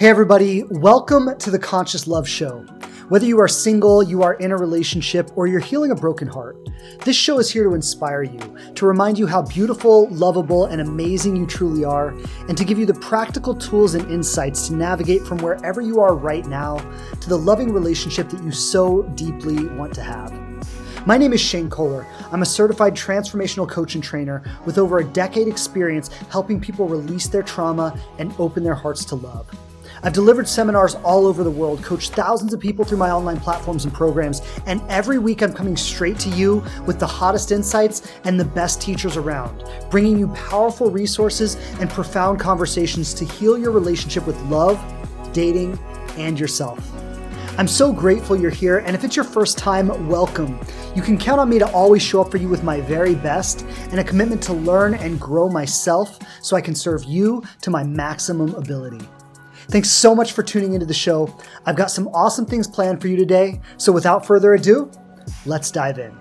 Hey, everybody, welcome to the Conscious Love Show. Whether you are single, you are in a relationship, or you're healing a broken heart, this show is here to inspire you, to remind you how beautiful, lovable, and amazing you truly are, and to give you the practical tools and insights to navigate from wherever you are right now to the loving relationship that you so deeply want to have. My name is Shane Kohler. I'm a certified transformational coach and trainer with over a decade experience helping people release their trauma and open their hearts to love. I've delivered seminars all over the world, coached thousands of people through my online platforms and programs, and every week I'm coming straight to you with the hottest insights and the best teachers around, bringing you powerful resources and profound conversations to heal your relationship with love, dating, and yourself. I'm so grateful you're here, and if it's your first time, welcome. You can count on me to always show up for you with my very best and a commitment to learn and grow myself so I can serve you to my maximum ability. Thanks so much for tuning into the show. I've got some awesome things planned for you today. So without further ado, let's dive in.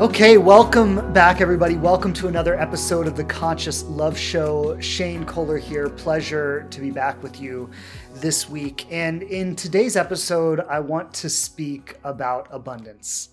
Okay, welcome back, everybody. Welcome to another episode of the Conscious Love Show. Shane Kohler here. Pleasure to be back with you this week. And in today's episode, I want to speak about abundance.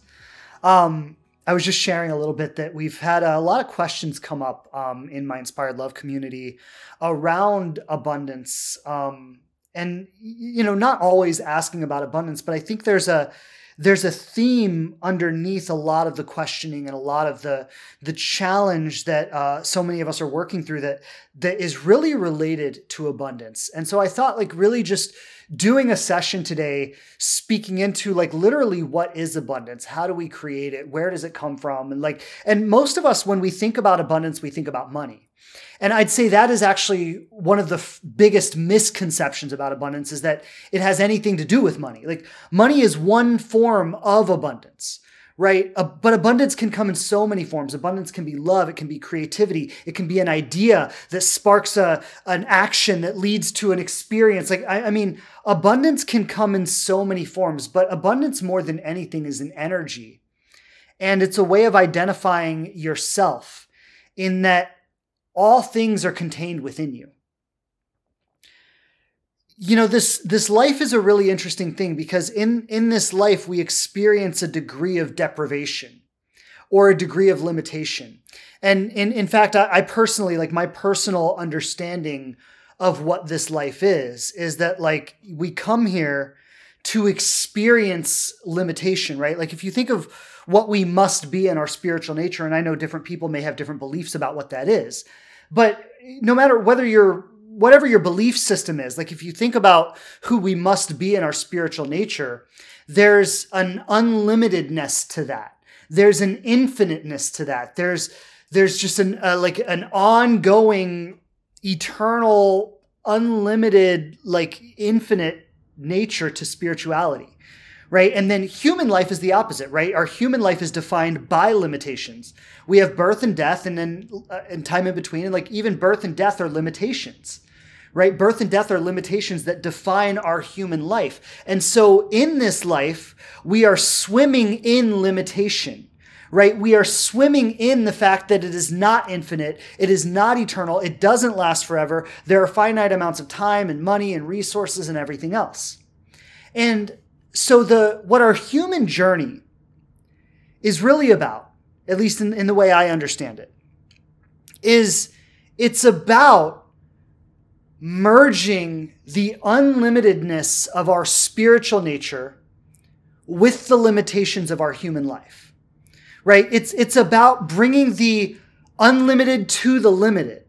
Um, I was just sharing a little bit that we've had a lot of questions come up um, in my Inspired Love community around abundance. Um, and, you know, not always asking about abundance, but I think there's a, there's a theme underneath a lot of the questioning and a lot of the the challenge that uh, so many of us are working through that that is really related to abundance. And so I thought like really just doing a session today speaking into like literally what is abundance? How do we create it? Where does it come from? And like and most of us when we think about abundance we think about money and I'd say that is actually one of the f- biggest misconceptions about abundance is that it has anything to do with money. Like money is one form of abundance, right? But abundance can come in so many forms. Abundance can be love, it can be creativity, it can be an idea that sparks a an action that leads to an experience. Like I, I mean, abundance can come in so many forms, but abundance more than anything is an energy. And it's a way of identifying yourself in that all things are contained within you. You know this this life is a really interesting thing because in in this life we experience a degree of deprivation or a degree of limitation. And in in fact I, I personally like my personal understanding of what this life is is that like we come here to experience limitation right? Like if you think of what we must be in our spiritual nature and i know different people may have different beliefs about what that is but no matter whether you're whatever your belief system is, like if you think about who we must be in our spiritual nature, there's an unlimitedness to that. There's an infiniteness to that. There's there's just an uh, like an ongoing eternal unlimited like infinite nature to spirituality right? And then human life is the opposite, right? Our human life is defined by limitations. We have birth and death, and then uh, and time in between, and like even birth and death are limitations, right? Birth and death are limitations that define our human life. And so in this life, we are swimming in limitation. Right? We are swimming in the fact that it is not infinite. It is not eternal. It doesn't last forever. There are finite amounts of time and money and resources and everything else. And so the what our human journey is really about, at least in, in the way I understand it, is it's about merging the unlimitedness of our spiritual nature with the limitations of our human life. Right? It's it's about bringing the unlimited to the limited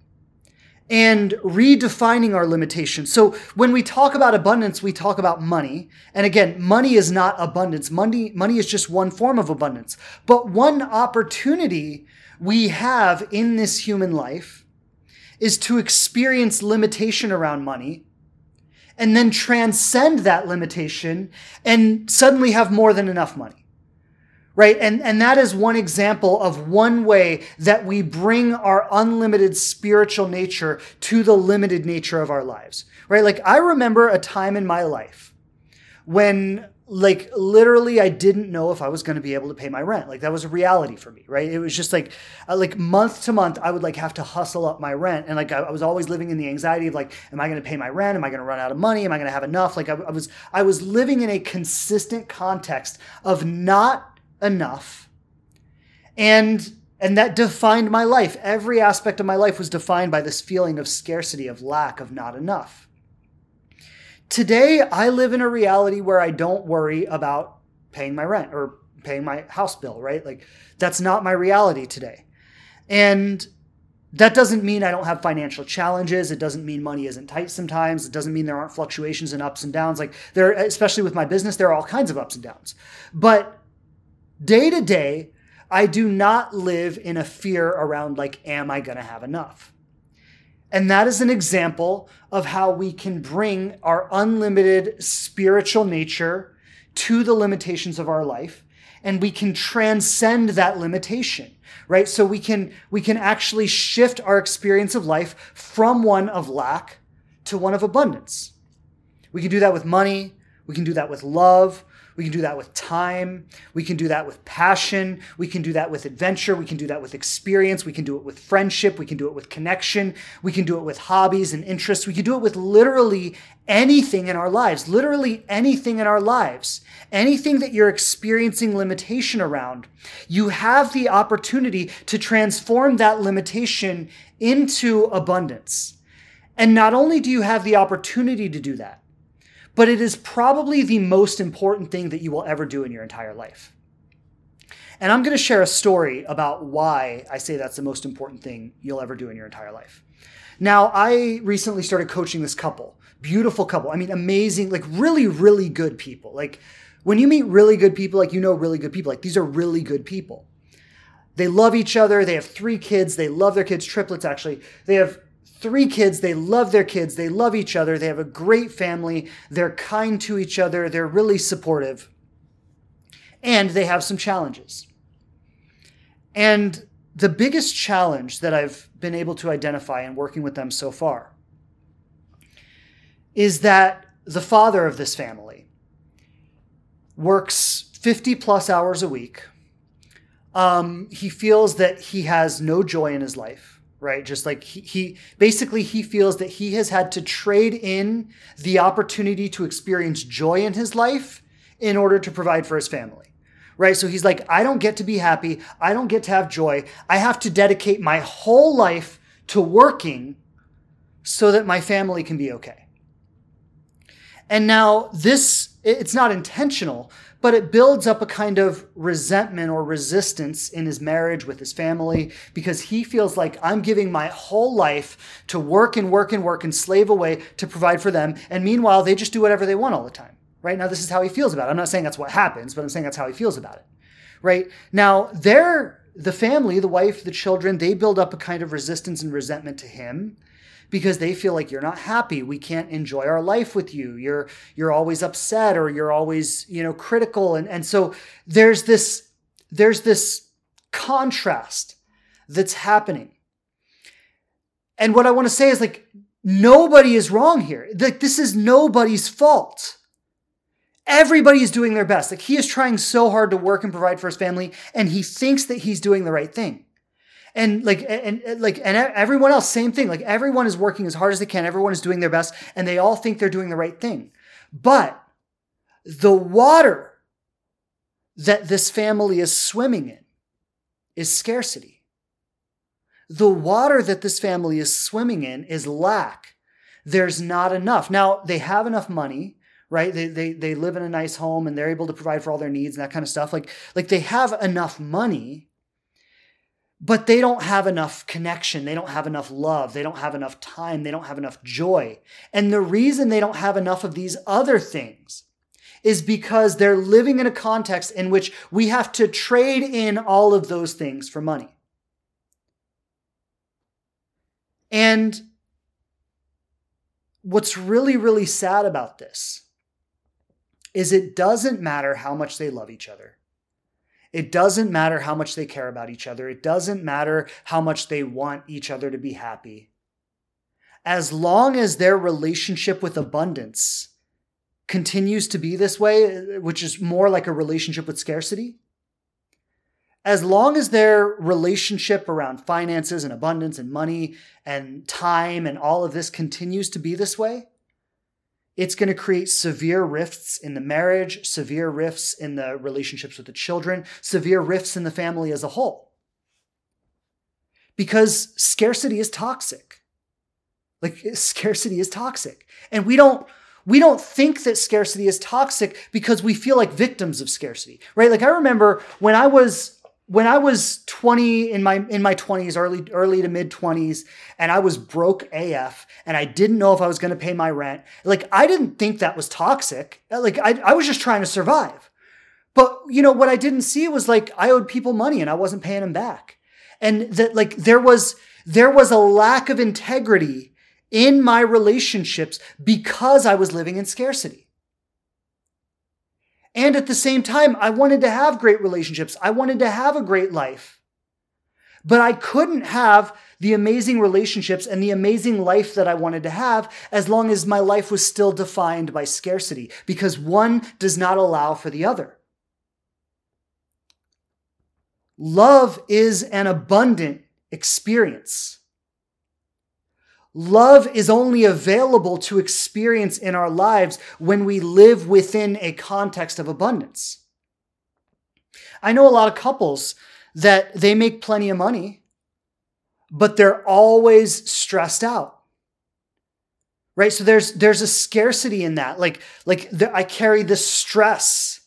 and redefining our limitations. So when we talk about abundance, we talk about money. And again, money is not abundance. Money, money is just one form of abundance. But one opportunity we have in this human life is to experience limitation around money and then transcend that limitation and suddenly have more than enough money right? And, and that is one example of one way that we bring our unlimited spiritual nature to the limited nature of our lives, right? Like I remember a time in my life when like literally I didn't know if I was going to be able to pay my rent. Like that was a reality for me, right? It was just like uh, like month to month I would like have to hustle up my rent and like I, I was always living in the anxiety of like am I going to pay my rent? Am I going to run out of money? Am I going to have enough? Like I, I was I was living in a consistent context of not enough. And and that defined my life. Every aspect of my life was defined by this feeling of scarcity, of lack, of not enough. Today, I live in a reality where I don't worry about paying my rent or paying my house bill, right? Like, that's not my reality today. And that doesn't mean I don't have financial challenges. It doesn't mean money isn't tight sometimes. It doesn't mean there aren't fluctuations and ups and downs. Like, there, especially with my business, there are all kinds of ups and downs. But day to day, I do not live in a fear around, like, am I going to have enough? And that is an example of how we can bring our unlimited spiritual nature to the limitations of our life and we can transcend that limitation right? So we can we can actually shift our experience of life from one of lack to one of abundance. We can do that with money. We can do that with love we can do that with time. We can do that with passion. We can do that with adventure. We can do that with experience. We can do it with friendship. We can do it with connection. We can do it with hobbies and interests. We can do it with literally anything in our lives, literally anything in our lives. Anything that you're experiencing limitation around, you have the opportunity to transform that limitation into abundance. And not only do you have the opportunity to do that, but it is probably the most important thing that you will ever do in your entire life. And I'm going to share a story about why I say that's the most important thing you'll ever do in your entire life. Now, I recently started coaching this couple, beautiful couple. I mean, amazing, like really, really good people. Like when you meet really good people, like you know really good people, like these are really good people. They love each other. They have three kids. They love their kids, triplets actually. They have three kids. They love their kids. They love each other. They have a great family. They're kind to each other. They're really supportive. And they have some challenges. And the biggest challenge that I've been able to identify in working with them so far is that the father of this family works 50 plus hours a week. Um, he feels that he has no joy in his life right? Just like he, he, basically he feels that he has had to trade in the opportunity to experience joy in his life in order to provide for his family right? So he's like i don't get to be happy. I don't get to have joy. I have to dedicate my whole life to working so that my family can be okay. And now this it's not intentional but it builds up a kind of resentment or resistance in his marriage with his family because he feels like I'm giving my whole life to work and work and work and slave away to provide for them. And meanwhile, they just do whatever they want all the time. Right now, this is how he feels about it. I'm not saying that's what happens, but I'm saying that's how he feels about it. Right now, they're the family, the wife, the children, they build up a kind of resistance and resentment to him because they feel like you're not happy. We can't enjoy our life with you. You're you're always upset or you're always you know critical. And and so there's this there's this contrast that's happening. And what i want to say is like nobody is wrong here. Like this is nobody's fault. Everybody is doing their best. Like he is trying so hard to work and provide for his family and he thinks that he's doing the right thing and like and, and like and everyone else same thing. Like everyone is working as hard as they can. Everyone is doing their best and they all think they're doing the right thing. But the water that this family is swimming in is scarcity. The water that this family is swimming in is lack. There's not enough. Now they have enough money right? They, they they live in a nice home and they're able to provide for all their needs and that kind of stuff. Like like they have enough money but they don't have enough connection. They don't have enough love. They don't have enough time. They don't have enough joy. And the reason they don't have enough of these other things is because they're living in a context in which we have to trade in all of those things for money. And what's really, really sad about this is it doesn't matter how much they love each other. It doesn't matter how much they care about each other. It doesn't matter how much they want each other to be happy. As long as their relationship with abundance continues to be this way, which is more like a relationship with scarcity, as long as their relationship around finances and abundance and money and time and all of this continues to be this way, it's going to create severe rifts in the marriage, severe rifts in the relationships with the children, severe rifts in the family as a whole. Because scarcity is toxic. Like scarcity is toxic. And we don't we don't think that scarcity is toxic because we feel like victims of scarcity, right? Like I remember when I was when I was 20 in my in my 20s, early early to mid 20s, and I was broke AF and I didn't know if I was going to pay my rent, like I didn't think that was toxic. Like I, I was just trying to survive. But you know what I didn't see was like I owed people money and I wasn't paying them back. And that like there was there was a lack of integrity in my relationships because I was living in scarcity. And at the same time, I wanted to have great relationships. I wanted to have a great life. But I couldn't have the amazing relationships and the amazing life that I wanted to have as long as my life was still defined by scarcity, because one does not allow for the other. Love is an abundant experience. Love is only available to experience in our lives when we live within a context of abundance. I know a lot of couples that they make plenty of money, but they're always stressed out. Right? So there's there's a scarcity in that. Like like the, I carry this stress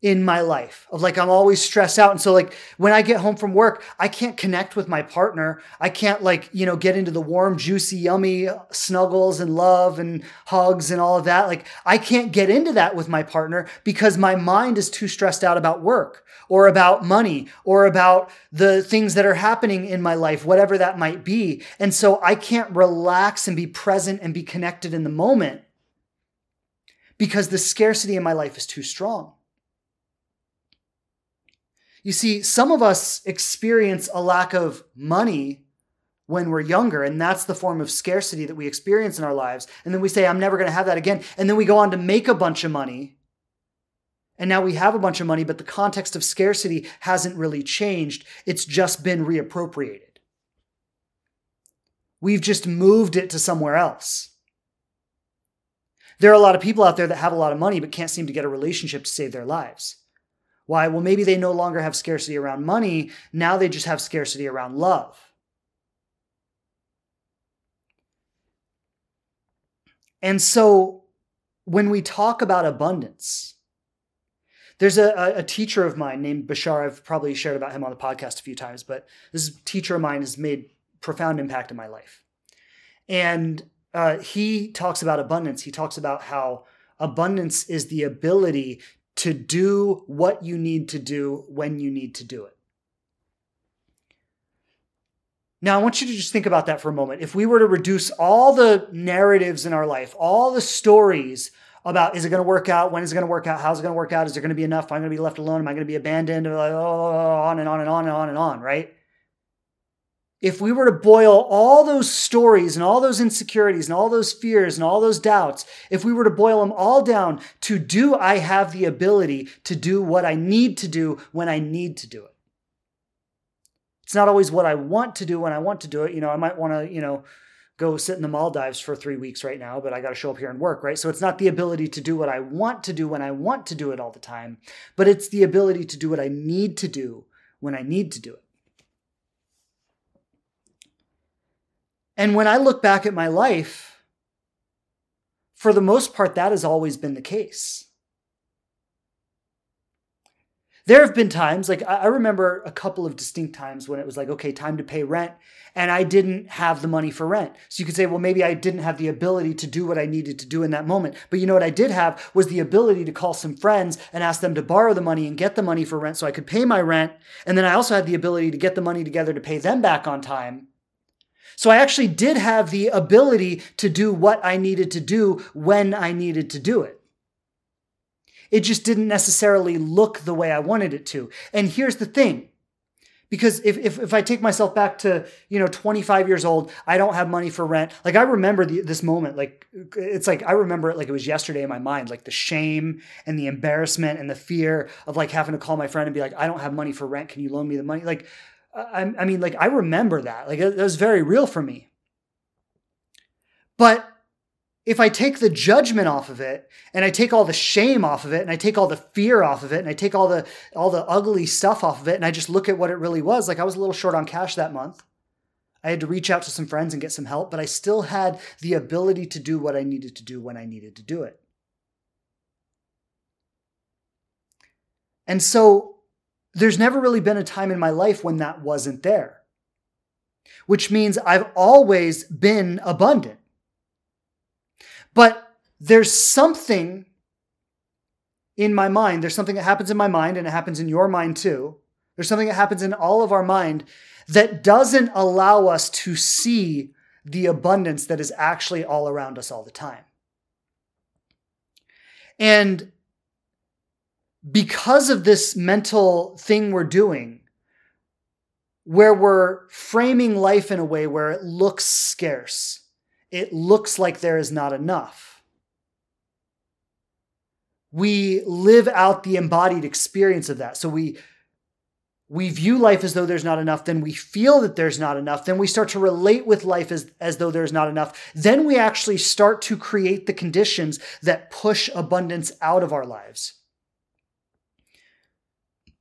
in my life of like I'm always stressed out. And so like when I get home from work I can't connect with my partner. I can't like you know get into the warm juicy yummy uh, snuggles and love and hugs and all of that. Like I can't get into that with my partner because my mind is too stressed out about work or about money or about the things that are happening in my life whatever that might be. And so I can't relax and be present and be connected in the moment because the scarcity in my life is too strong you see, some of us experience a lack of money when we're younger, and that's the form of scarcity that we experience in our lives. And then we say, I'm never going to have that again. And then we go on to make a bunch of money. And now we have a bunch of money, but the context of scarcity hasn't really changed. It's just been reappropriated. We've just moved it to somewhere else. There are a lot of people out there that have a lot of money but can't seem to get a relationship to save their lives. Why? Well, maybe they no longer have scarcity around money. Now they just have scarcity around love. And so when we talk about abundance, there's a, a teacher of mine named Bashar. I've probably shared about him on the podcast a few times, but this teacher of mine has made profound impact in my life. And uh, he talks about abundance. He talks about how abundance is the ability to do what you need to do when you need to do it. Now, I want you to just think about that for a moment. If we were to reduce all the narratives in our life, all the stories about is it going to work out? When is it going to work out? How's it going to work out? Is there going to be enough? Am I going to be left alone? Am I going to be abandoned? Oh, on and on and on and on and on, right? If we were to boil all those stories and all those insecurities and all those fears and all those doubts, if we were to boil them all down to do I have the ability to do what I need to do when I need to do it? It's not always what I want to do when I want to do it. You know, I might want to, you know, go sit in the Maldives for three weeks right now, but I got to show up here and work, right? So it's not the ability to do what I want to do when I want to do it all the time, but it's the ability to do what I need to do when I need to do it. And when I look back at my life, for the most part, that has always been the case. There have been times, like I remember a couple of distinct times when it was like, okay, time to pay rent, and I didn't have the money for rent. So you could say, well, maybe I didn't have the ability to do what I needed to do in that moment. But you know what I did have was the ability to call some friends and ask them to borrow the money and get the money for rent so I could pay my rent. And then I also had the ability to get the money together to pay them back on time. So I actually did have the ability to do what I needed to do when I needed to do it. It just didn't necessarily look the way I wanted it to. And here's the thing because if, if, if i take myself back to you know 25 years old i don't have money for rent like i remember the, this moment like it's like i remember it like it was yesterday in my mind like the shame and the embarrassment and the fear of like having to call my friend and be like i don't have money for rent can you loan me the money like i, I mean like i remember that like it was very real for me but if I take the judgment off of it and I take all the shame off of it and I take all the fear off of it and I take all the all the ugly stuff off of it and I just look at what it really was, like I was a little short on cash that month. I had to reach out to some friends and get some help, but I still had the ability to do what I needed to do when I needed to do it. And so there's never really been a time in my life when that wasn't there, which means I've always been abundant. But there's something in my mind, there's something that happens in my mind and it happens in your mind too. There's something that happens in all of our mind that doesn't allow us to see the abundance that is actually all around us all the time. And because of this mental thing we're doing, where we're framing life in a way where it looks scarce, it looks like there is not enough. We live out the embodied experience of that. So we we view life as though there's not enough, then we feel that there's not enough, then we start to relate with life as, as though there's not enough. Then we actually start to create the conditions that push abundance out of our lives.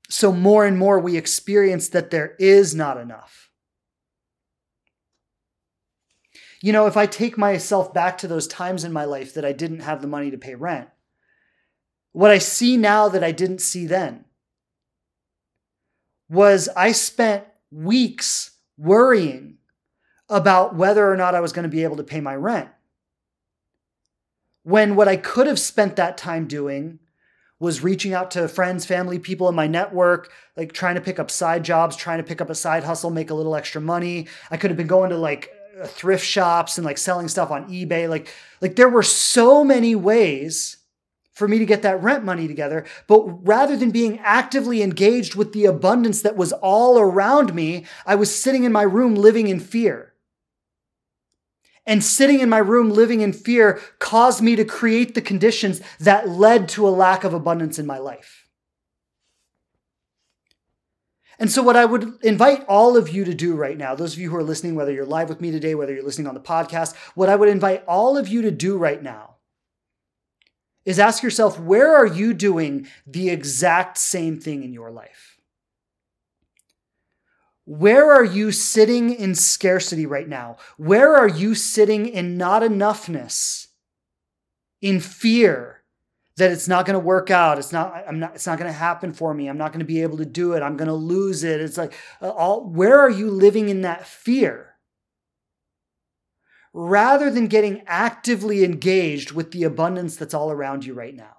So more and more we experience that there is not enough. You know, if I take myself back to those times in my life that I didn't have the money to pay rent, what I see now that I didn't see then was I spent weeks worrying about whether or not I was going to be able to pay my rent. When what I could have spent that time doing was reaching out to friends, family, people in my network, like trying to pick up side jobs, trying to pick up a side hustle, make a little extra money. I could have been going to like uh, thrift shops and like selling stuff on eBay. Like, like there were so many ways for me to get that rent money together. But rather than being actively engaged with the abundance that was all around me, I was sitting in my room living in fear. And sitting in my room living in fear caused me to create the conditions that led to a lack of abundance in my life. And so, what I would invite all of you to do right now, those of you who are listening, whether you're live with me today, whether you're listening on the podcast, what I would invite all of you to do right now is ask yourself, where are you doing the exact same thing in your life? Where are you sitting in scarcity right now? Where are you sitting in not enoughness, in fear? that it's not going to work out. It's not, I'm not, it's not going to happen for me. I'm not going to be able to do it. I'm going to lose it. It's like, uh, all, where are you living in that fear? Rather than getting actively engaged with the abundance that's all around you right now.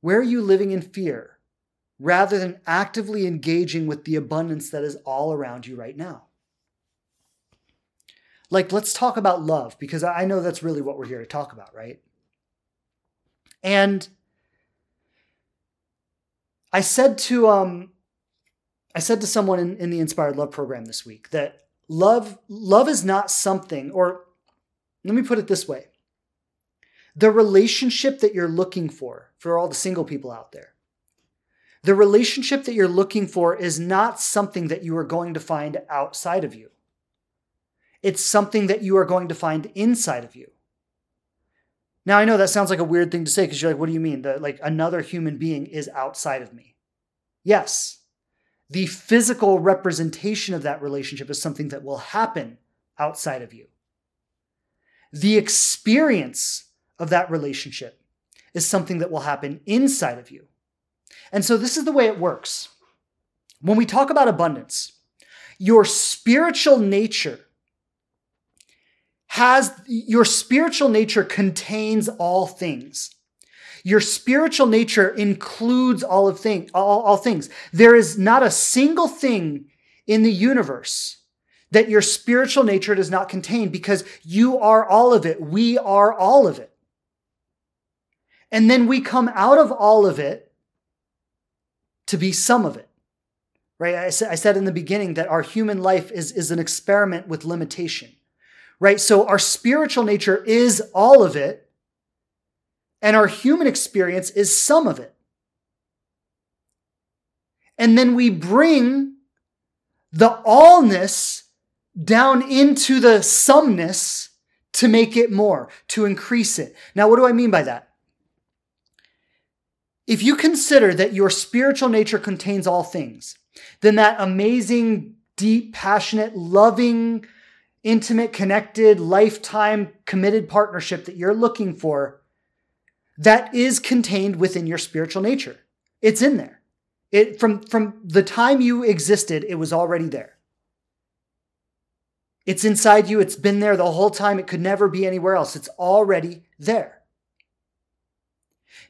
Where are you living in fear rather than actively engaging with the abundance that is all around you right now? Like, let's talk about love because I know that's really what we're here to talk about, right? And I said to um I said to someone in, in the Inspired Love program this week that love love is not something, or let me put it this way. The relationship that you're looking for, for all the single people out there, the relationship that you're looking for is not something that you are going to find outside of you. It's something that you are going to find inside of you. Now, I know that sounds like a weird thing to say because you're like, what do you mean? That like another human being is outside of me. Yes, the physical representation of that relationship is something that will happen outside of you. The experience of that relationship is something that will happen inside of you. And so, this is the way it works. When we talk about abundance, your spiritual nature has your spiritual nature contains all things. Your spiritual nature includes all of thing, all, all things. There is not a single thing in the universe that your spiritual nature does not contain because you are all of it. We are all of it. And then we come out of all of it to be some of it. Right? I, I said in the beginning that our human life is, is an experiment with limitation. Right? So our spiritual nature is all of it, and our human experience is some of it. And then we bring the allness down into the someness to make it more, to increase it. Now, what do I mean by that? If you consider that your spiritual nature contains all things, then that amazing, deep, passionate, loving, intimate, connected, lifetime committed partnership that you're looking for, that is contained within your spiritual nature. It's in there. It from from the time you existed, it was already there. It's inside you. It's been there the whole time. It could never be anywhere else. It's already there.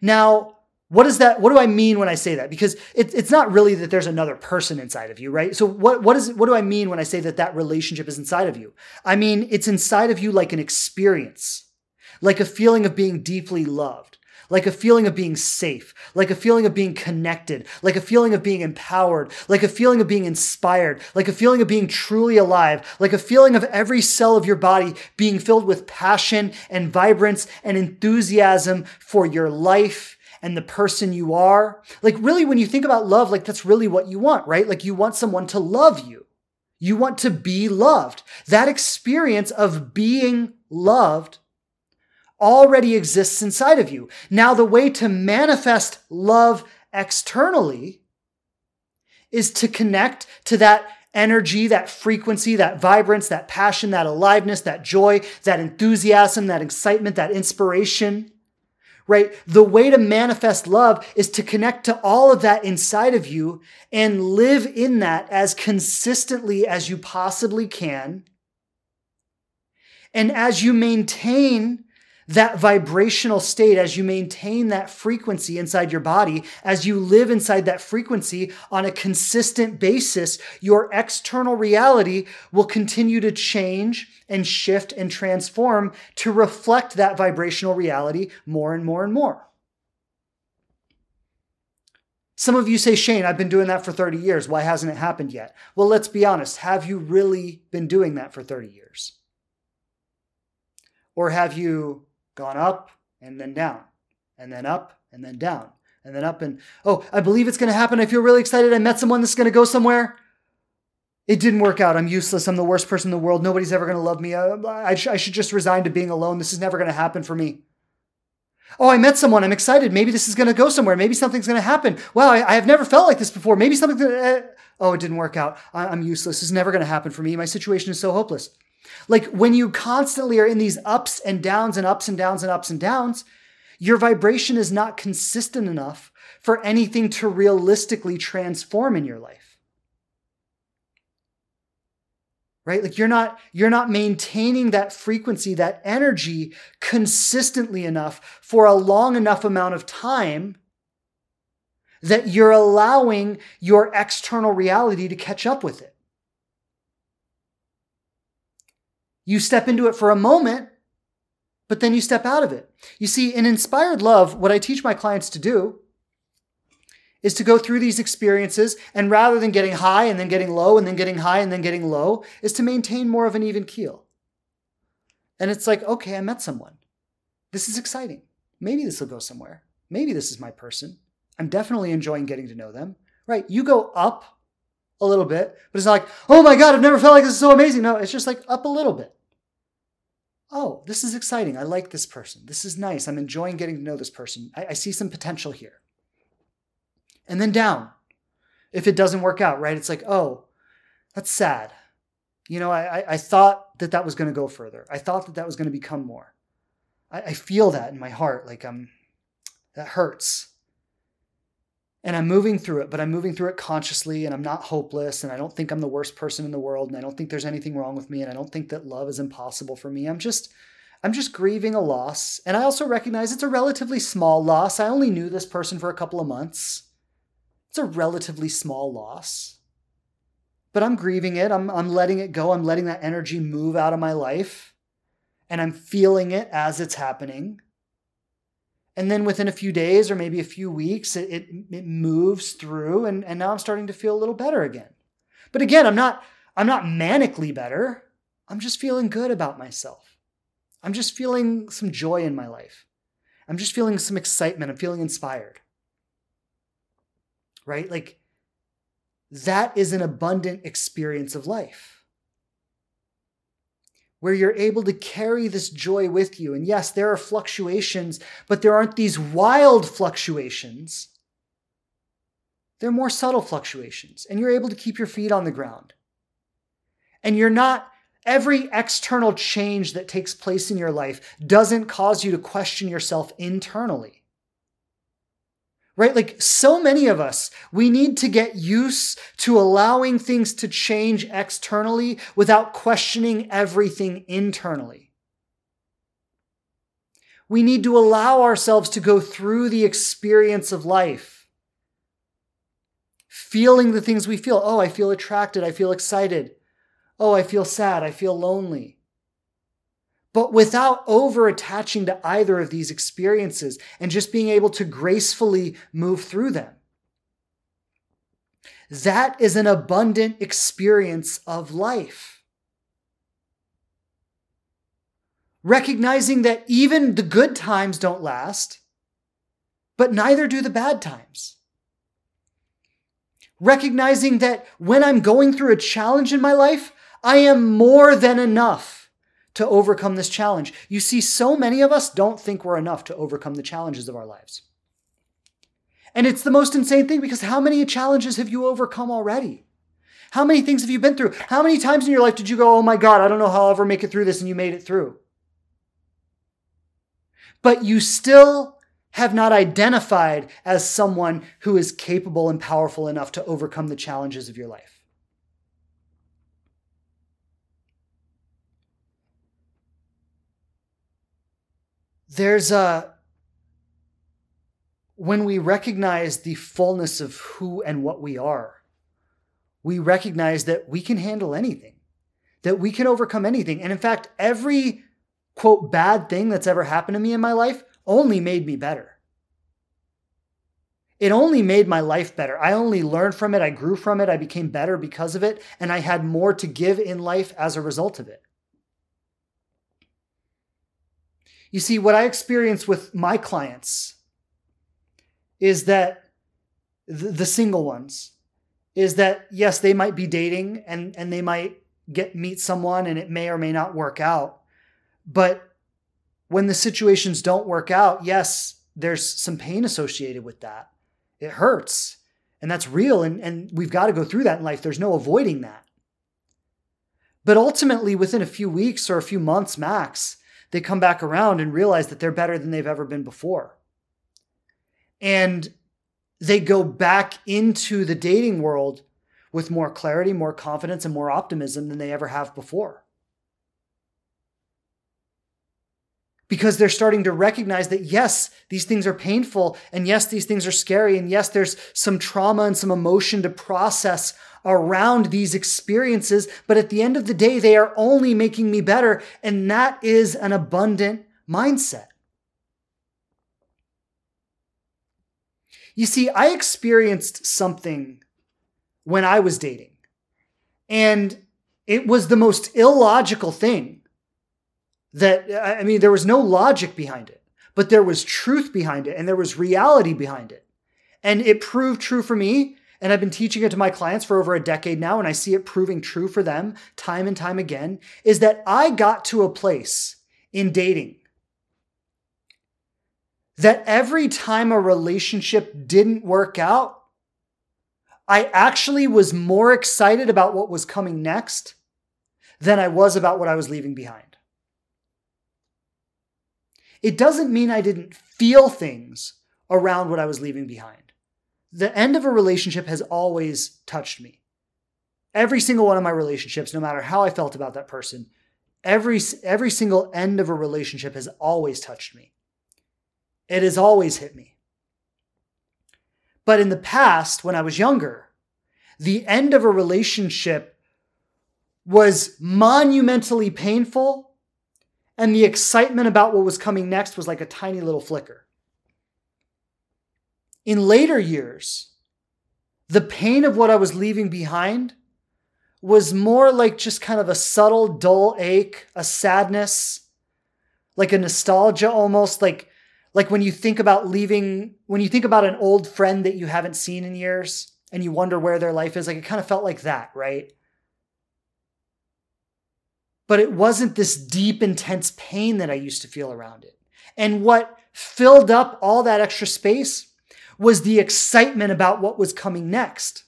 Now, what is that? What do I mean when I say that? Because it, it's not really that there's another person inside of you, right? So what, what is what do I mean when I say that that relationship is inside of you? I mean, it's inside of you like an experience, like a feeling of being deeply loved like a feeling of being safe, like a feeling of being connected, like a feeling of being empowered, like a feeling of being inspired, like a feeling of being truly alive, like a feeling of every cell of your body being filled with passion and vibrance and enthusiasm for your life and the person you are. Like, really, when you think about love, like that's really what you want, right? Like, you want someone to love you. You want to be loved. That experience of being loved already exists inside of you. Now, the way to manifest love externally is to connect to that energy, that frequency, that vibrance, that passion, that aliveness, that joy, that enthusiasm, that excitement, that inspiration. Right? The way to manifest love is to connect to all of that inside of you and live in that as consistently as you possibly can. And as you maintain that vibrational state, as you maintain that frequency inside your body, as you live inside that frequency on a consistent basis, your external reality will continue to change and shift and transform to reflect that vibrational reality more and more and more. Some of you say, Shane, I've been doing that for 30 years. Why hasn't it happened yet? Well, let's be honest. Have you really been doing that for 30 years? Or have you gone up and then down, and then up and then down, and then up and oh, I believe it's going to happen. I feel really excited. I met someone that's going to go somewhere. It didn't work out. I'm useless. I'm the worst person in the world. Nobody's ever going to love me. I, I, sh- I should just resign to being alone. This is never going to happen for me. Oh, I met someone. I'm excited. Maybe this is going to go somewhere. Maybe something's going to happen. Wow, I, I, have never felt like this before. Maybe to. Uh, oh, it didn't work out. I, I'm useless. This is never going to happen for me. My situation is so hopeless. Like when you constantly are in these ups and downs and ups and downs and ups and downs, your vibration is not consistent enough for anything to realistically transform in your life. Right? Like you're not you're not maintaining that frequency, that energy consistently enough for a long enough amount of time that you're allowing your external reality to catch up with it. You step into it for a moment, but then you step out of it. You see, in inspired love, what I teach my clients to do is to go through these experiences and rather than getting high and then getting low and then getting high and then getting low, is to maintain more of an even keel. And it's like, okay, I met someone. This is exciting. Maybe this will go somewhere. Maybe this is my person. I'm definitely enjoying getting to know them. Right? You go up a little bit, but it's not like, oh my God, I've never felt like this is so amazing. No, it's just like up a little bit oh, this is exciting. I like this person. This is nice. I'm enjoying getting to know this person. I, I see some potential here. And then down. If it doesn't work out, right? It's like, oh, that's sad. You know, I, I thought that that was going to go further. I thought that that was going to become more. I, I feel that in my heart. Like, I'm, that hurts and I'm moving through it, but I'm moving through it consciously and I'm not hopeless and I don't think I'm the worst person in the world and I don't think there's anything wrong with me and I don't think that love is impossible for me. I'm just I'm just grieving a loss and I also recognize it's a relatively small loss. I only knew this person for a couple of months. It's a relatively small loss. But I'm grieving it. I'm I'm letting it go. I'm letting that energy move out of my life and I'm feeling it as it's happening. And then within a few days or maybe a few weeks, it, it, it moves through and, and now I'm starting to feel a little better again. But again, I'm not I'm not manically better. I'm just feeling good about myself. I'm just feeling some joy in my life. I'm just feeling some excitement. I'm feeling inspired. Right? Like that is an abundant experience of life where you're able to carry this joy with you. And yes, there are fluctuations, but there aren't these wild fluctuations. They're more subtle fluctuations, and you're able to keep your feet on the ground. And you're not, every external change that takes place in your life doesn't cause you to question yourself internally right? Like so many of us, we need to get used to allowing things to change externally without questioning everything internally. We need to allow ourselves to go through the experience of life, feeling the things we feel. Oh, I feel attracted. I feel excited. Oh, I feel sad. I feel lonely but without over attaching to either of these experiences and just being able to gracefully move through them. That is an abundant experience of life. Recognizing that even the good times don't last, but neither do the bad times. Recognizing that when I'm going through a challenge in my life, I am more than enough to overcome this challenge. You see, so many of us don't think we're enough to overcome the challenges of our lives. And it's the most insane thing because how many challenges have you overcome already? How many things have you been through? How many times in your life did you go, oh my God, I don't know how I'll ever make it through this, and you made it through? But you still have not identified as someone who is capable and powerful enough to overcome the challenges of your life. There's a when we recognize the fullness of who and what we are, we recognize that we can handle anything, that we can overcome anything. And in fact, every quote bad thing that's ever happened to me in my life only made me better. It only made my life better. I only learned from it. I grew from it. I became better because of it. And I had more to give in life as a result of it. You see, what I experience with my clients is that the single ones is that yes, they might be dating and and they might get meet someone and it may or may not work out. But when the situations don't work out, yes, there's some pain associated with that. It hurts. And that's real. And, and we've got to go through that in life. There's no avoiding that. But ultimately, within a few weeks or a few months max, they come back around and realize that they're better than they've ever been before. And they go back into the dating world with more clarity, more confidence, and more optimism than they ever have before. Because they're starting to recognize that, yes, these things are painful, and yes, these things are scary, and yes, there's some trauma and some emotion to process around these experiences, but at the end of the day, they are only making me better. And that is an abundant mindset. You see, I experienced something when I was dating, and it was the most illogical thing that, I mean, there was no logic behind it, but there was truth behind it and there was reality behind it. And it proved true for me and I've been teaching it to my clients for over a decade now, and I see it proving true for them time and time again, is that I got to a place in dating that every time a relationship didn't work out, I actually was more excited about what was coming next than I was about what I was leaving behind. It doesn't mean I didn't feel things around what I was leaving behind the end of a relationship has always touched me. Every single one of my relationships, no matter how I felt about that person, every every single end of a relationship has always touched me. It has always hit me. But in the past, when I was younger, the end of a relationship was monumentally painful, and the excitement about what was coming next was like a tiny little flicker. in later years, the pain of what I was leaving behind was more like just kind of a subtle, dull ache, a sadness, like a nostalgia almost, like like when you think about leaving, when you think about an old friend that you haven't seen in years and you wonder where their life is, like it kind of felt like that, right? But it wasn't this deep, intense pain that I used to feel around it. And what filled up all that extra space was the excitement about what was coming next.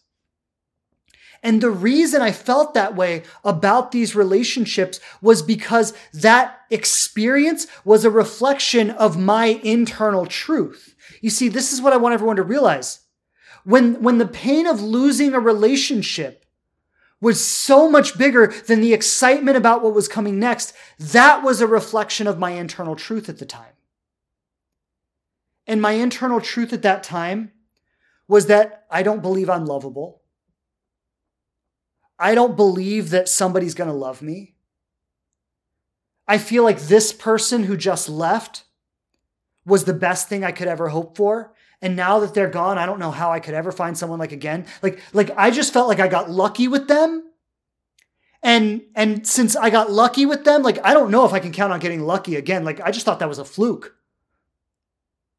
And the reason I felt that way about these relationships was because that experience was a reflection of my internal truth. You see, this is what I want everyone to realize. When, when the pain of losing a relationship was so much bigger than the excitement about what was coming next, that was a reflection of my internal truth at the time. And my internal truth at that time was that I don't believe I'm lovable. I don't believe that somebody's going to love me. I feel like this person who just left was the best thing I could ever hope for. And now that they're gone, I don't know how I could ever find someone like again. Like, like I just felt like I got lucky with them. And and since I got lucky with them, like I don't know if I can count on getting lucky again. Like I just thought that was a fluke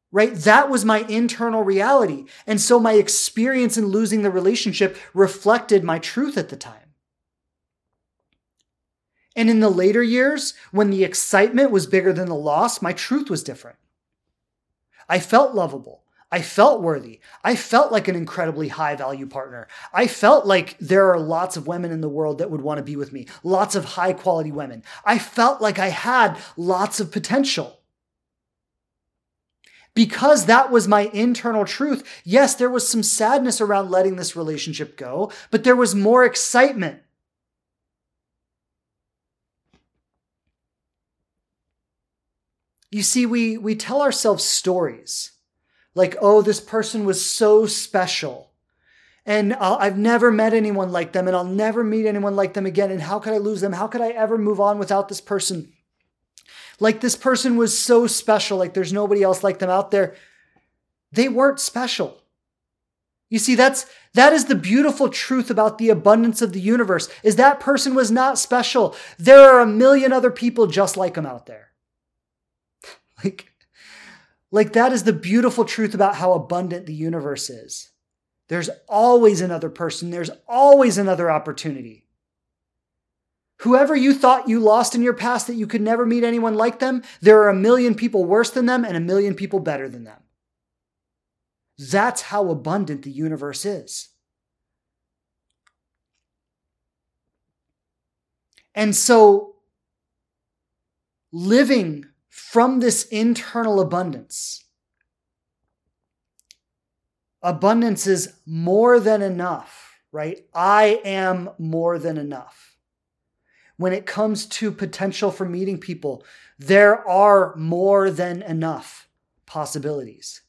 right? That was my internal reality. And so my experience in losing the relationship reflected my truth at the time. And in the later years, when the excitement was bigger than the loss, my truth was different. I felt lovable. I felt worthy. I felt like an incredibly high value partner. I felt like there are lots of women in the world that would want to be with me, lots of high quality women. I felt like I had lots of potential because that was my internal truth. Yes, there was some sadness around letting this relationship go, but there was more excitement. You see, we, we tell ourselves stories like, oh, this person was so special. And I'll, I've never met anyone like them, and I'll never meet anyone like them again. And how could I lose them? How could I ever move on without this person? Like this person was so special, like there's nobody else like them out there. They weren't special. You see, that's that is the beautiful truth about the abundance of the universe, is that person was not special. There are a million other people just like him out there. like, like that is the beautiful truth about how abundant the universe is. There's always another person, there's always another opportunity. Whoever you thought you lost in your past that you could never meet anyone like them, there are a million people worse than them and a million people better than them. That's how abundant the universe is. And so, living from this internal abundance, abundance is more than enough, right? I am more than enough when it comes to potential for meeting people, there are more than enough possibilities.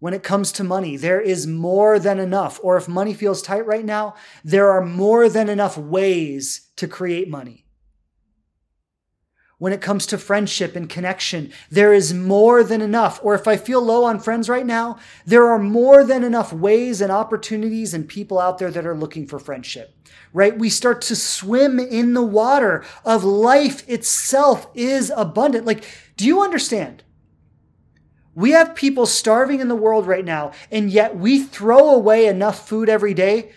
When it comes to money, there is more than enough. Or if money feels tight right now, there are more than enough ways to create money when it comes to friendship and connection. There is more than enough. Or if I feel low on friends right now, there are more than enough ways and opportunities and people out there that are looking for friendship, right? We start to swim in the water of life itself is abundant. Like, do you understand? We have people starving in the world right now, and yet we throw away enough food every day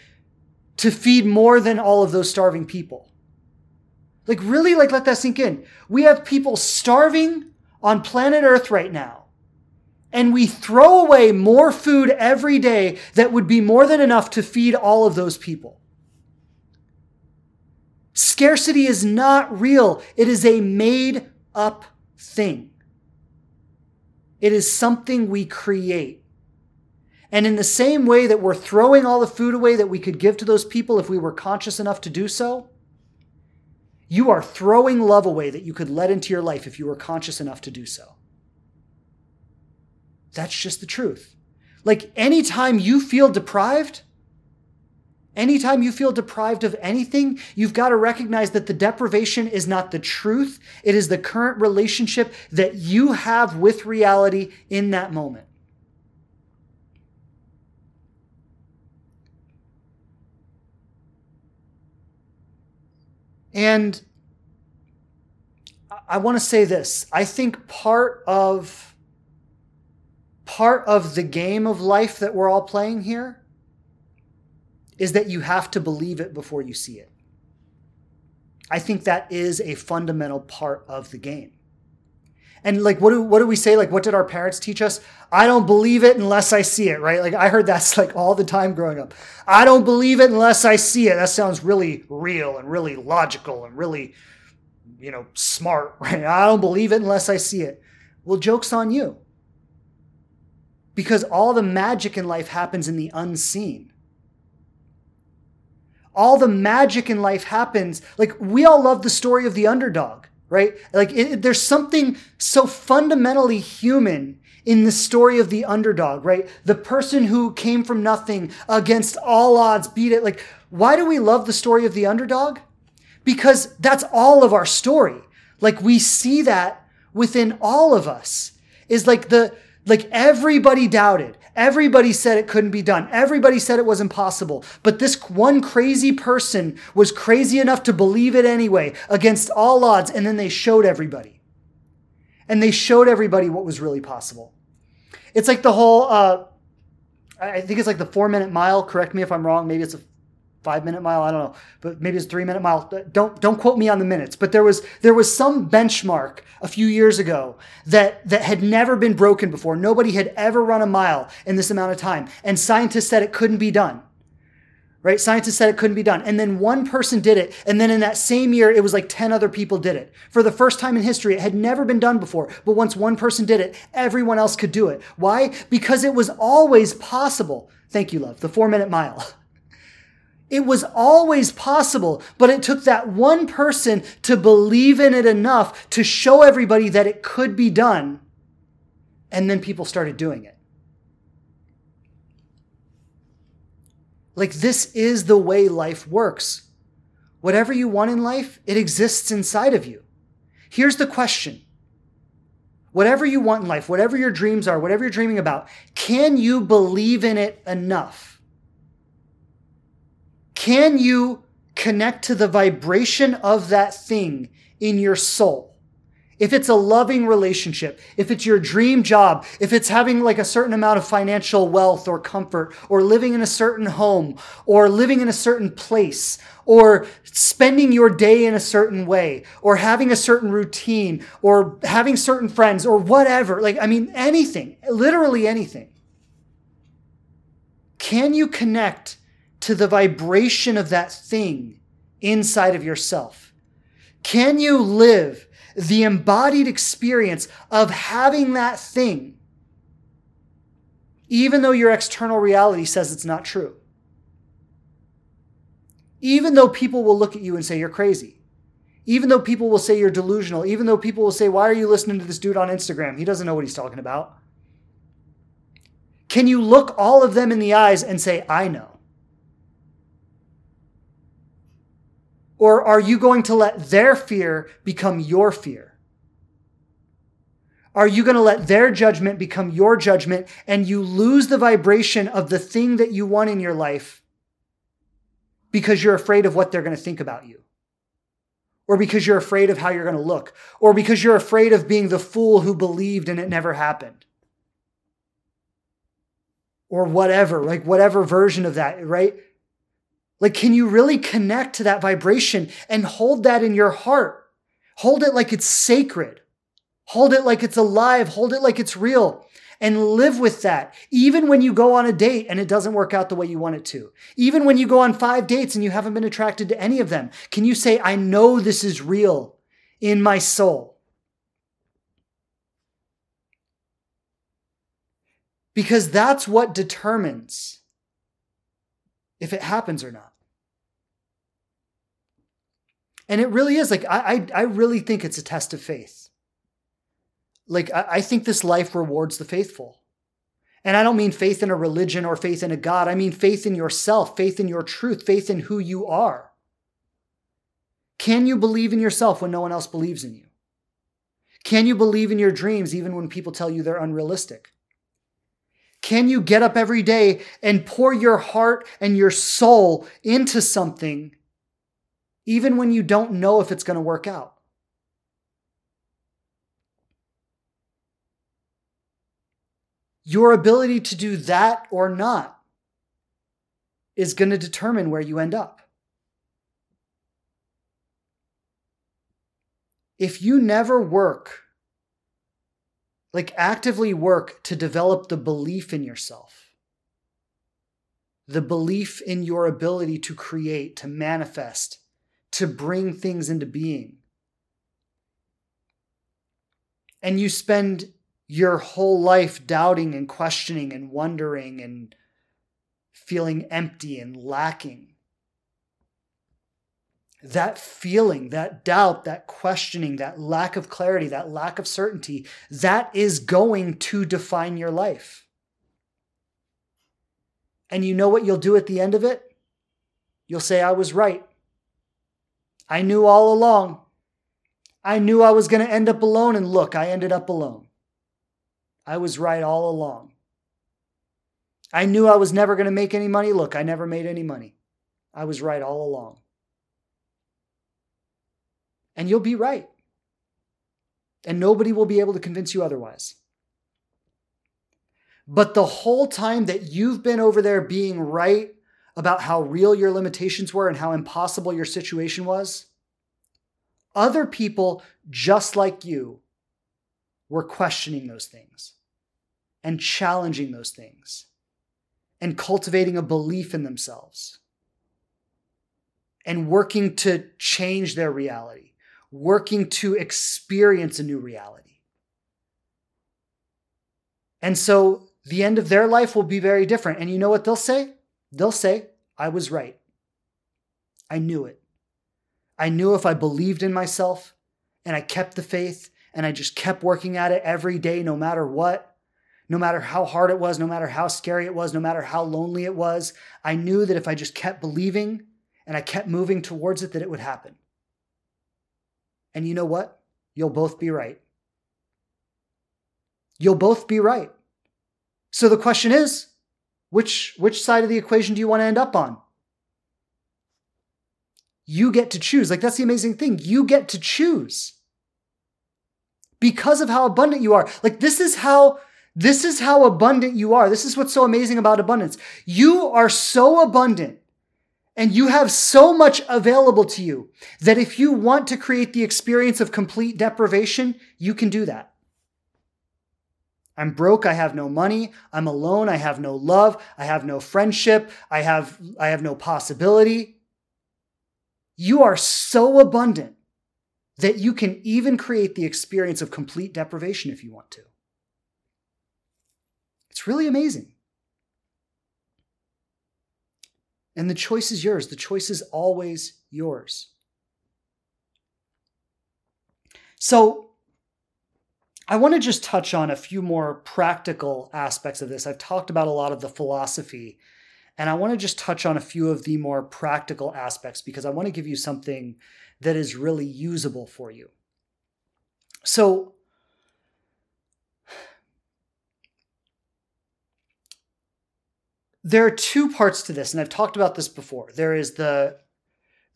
to feed more than all of those starving people. Like, really, like, let that sink in. We have people starving on planet Earth right now. And we throw away more food every day that would be more than enough to feed all of those people. Scarcity is not real, it is a made up thing. It is something we create. And in the same way that we're throwing all the food away that we could give to those people if we were conscious enough to do so, you are throwing love away that you could let into your life if you were conscious enough to do so. That's just the truth. Like anytime you feel deprived, anytime you feel deprived of anything, you've got to recognize that the deprivation is not the truth. It is the current relationship that you have with reality in that moment. And I want to say this. I think part of part of the game of life that we're all playing here is that you have to believe it before you see it. I think that is a fundamental part of the game. And like, what do what do we say? Like, what did our parents teach us? I don't believe it unless I see it, right? Like, I heard that's like all the time growing up. I don't believe it unless I see it. That sounds really real and really logical and really, you know, smart, right? I don't believe it unless I see it. Well, joke's on you. Because all the magic in life happens in the unseen all the magic in life happens. Like we all love the story of the underdog, right? Like it, there's something so fundamentally human in the story of the underdog, right? The person who came from nothing against all odds, beat it. Like, why do we love the story of the underdog? Because that's all of our story. Like we see that within all of us is like the, like everybody doubted. Everybody said it couldn't be done. Everybody said it was impossible. But this one crazy person was crazy enough to believe it anyway, against all odds. And then they showed everybody. And they showed everybody what was really possible. It's like the whole, uh, I think it's like the four minute mile. Correct me if I'm wrong. Maybe it's a five minute mile. I don't know, but maybe it's three minute mile. Don't don't quote me on the minutes. But there was there was some benchmark a few years ago that that had never been broken before. Nobody had ever run a mile in this amount of time, and scientists said it couldn't be done. Right? Scientists said it couldn't be done. And then one person did it. And then in that same year, it was like 10 other people did it. For the first time in history, it had never been done before. But once one person did it, everyone else could do it. Why? Because it was always possible. Thank you, love. The four minute mile. It was always possible, but it took that one person to believe in it enough to show everybody that it could be done. And then people started doing it. Like, this is the way life works. Whatever you want in life, it exists inside of you. Here's the question Whatever you want in life, whatever your dreams are, whatever you're dreaming about, can you believe in it enough? Can you connect to the vibration of that thing in your soul? If it's a loving relationship, if it's your dream job, if it's having like a certain amount of financial wealth or comfort, or living in a certain home, or living in a certain place, or spending your day in a certain way, or having a certain routine, or having certain friends, or whatever. Like, I mean, anything, literally anything. Can you connect to the vibration of that thing inside of yourself? Can you live the embodied experience of having that thing, even though your external reality says it's not true? Even though people will look at you and say you're crazy. Even though people will say you're delusional. Even though people will say, Why are you listening to this dude on Instagram? He doesn't know what he's talking about. Can you look all of them in the eyes and say, I know? Or are you going to let their fear become your fear? Are you going to let their judgment become your judgment and you lose the vibration of the thing that you want in your life because you're afraid of what they're going to think about you? Or because you're afraid of how you're going to look? Or because you're afraid of being the fool who believed and it never happened? Or whatever, like whatever version of that, right? Like, can you really connect to that vibration and hold that in your heart? Hold it like it's sacred. Hold it like it's alive. Hold it like it's real and live with that. Even when you go on a date and it doesn't work out the way you want it to. Even when you go on five dates and you haven't been attracted to any of them. Can you say, I know this is real in my soul? Because that's what determines if it happens or not. And it really is like I, I, I really think it's a test of faith. Like I, I think this life rewards the faithful. And I don't mean faith in a religion or faith in a God. I mean faith in yourself, faith in your truth, faith in who you are. Can you believe in yourself when no one else believes in you? Can you believe in your dreams even when people tell you they're unrealistic? Can you get up every day and pour your heart and your soul into something even when you don't know if it's going to work out. Your ability to do that or not is going to determine where you end up. If you never work, like actively work to develop the belief in yourself, the belief in your ability to create, to manifest, to bring things into being, and you spend your whole life doubting and questioning and wondering and feeling empty and lacking. That feeling, that doubt, that questioning, that lack of clarity, that lack of certainty, that is going to define your life. And you know what you'll do at the end of it? You'll say, I was right. I knew all along. I knew I was going to end up alone, and look, I ended up alone. I was right all along. I knew I was never going to make any money. Look, I never made any money. I was right all along. And you'll be right. And nobody will be able to convince you otherwise. But the whole time that you've been over there being right about how real your limitations were and how impossible your situation was, other people just like you were questioning those things and challenging those things and cultivating a belief in themselves and working to change their reality, working to experience a new reality. And so the end of their life will be very different. And you know what they'll say? They'll say, I was right. I knew it. I knew if I believed in myself and I kept the faith and I just kept working at it every day, no matter what, no matter how hard it was, no matter how scary it was, no matter how lonely it was, I knew that if I just kept believing and I kept moving towards it, that it would happen. And you know what? You'll both be right. You'll both be right. So the question is, which, which side of the equation do you want to end up on? You get to choose. Like, that's the amazing thing. You get to choose because of how abundant you are. Like this is how this is how abundant you are. This is what's so amazing about abundance. You are so abundant and you have so much available to you that if you want to create the experience of complete deprivation, you can do that. I'm broke, I have no money, I'm alone, I have no love, I have no friendship, I have I have no possibility. You are so abundant that you can even create the experience of complete deprivation if you want to. It's really amazing. And the choice is yours. The choice is always yours. So, I want to just touch on a few more practical aspects of this. I've talked about a lot of the philosophy, and I want to just touch on a few of the more practical aspects because I want to give you something that is really usable for you. So, there are two parts to this and i've talked about this before there is the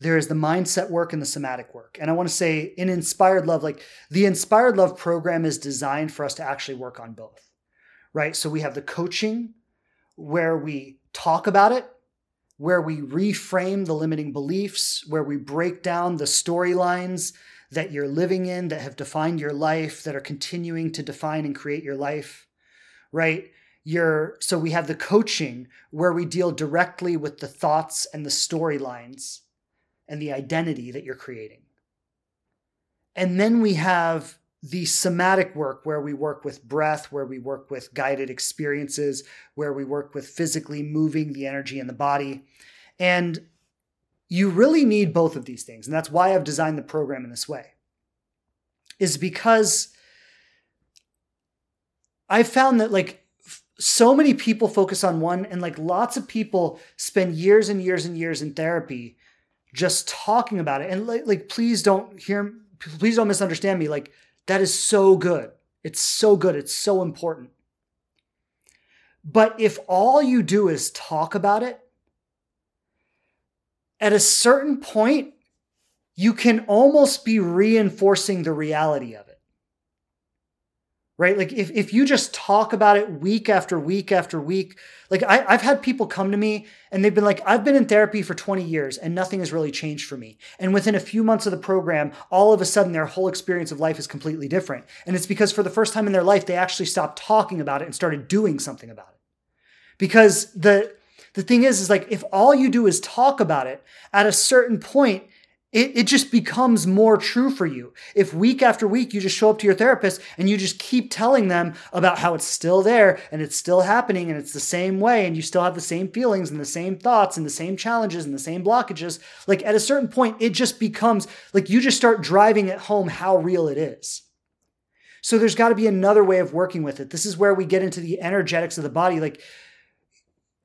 there is the mindset work and the somatic work and i want to say in inspired love like the inspired love program is designed for us to actually work on both right so we have the coaching where we talk about it where we reframe the limiting beliefs, where we break down the storylines that you're living in that have defined your life, that are continuing to define and create your life, right? You're, so we have the coaching where we deal directly with the thoughts and the storylines and the identity that you're creating. And then we have the somatic work where we work with breath, where we work with guided experiences, where we work with physically moving the energy in the body. And you really need both of these things. And that's why I've designed the program in this way, is because I've found that like so many people focus on one, and like lots of people spend years and years and years in therapy just talking about it. And like, like please don't hear, please don't misunderstand me. Like, that is so good. It's so good. It's so important. But if all you do is talk about it, at a certain point, you can almost be reinforcing the reality of it. Right? Like if, if you just talk about it week after week after week, like I, I've had people come to me and they've been like, I've been in therapy for 20 years and nothing has really changed for me. And within a few months of the program, all of a sudden their whole experience of life is completely different. And it's because for the first time in their life, they actually stopped talking about it and started doing something about it. Because the the thing is, is like if all you do is talk about it, at a certain point, it, it just becomes more true for you. If week after week you just show up to your therapist and you just keep telling them about how it's still there and it's still happening and it's the same way and you still have the same feelings and the same thoughts and the same challenges and the same blockages, like at a certain point, it just becomes like you just start driving it home how real it is. So there's got to be another way of working with it. This is where we get into the energetics of the body. Like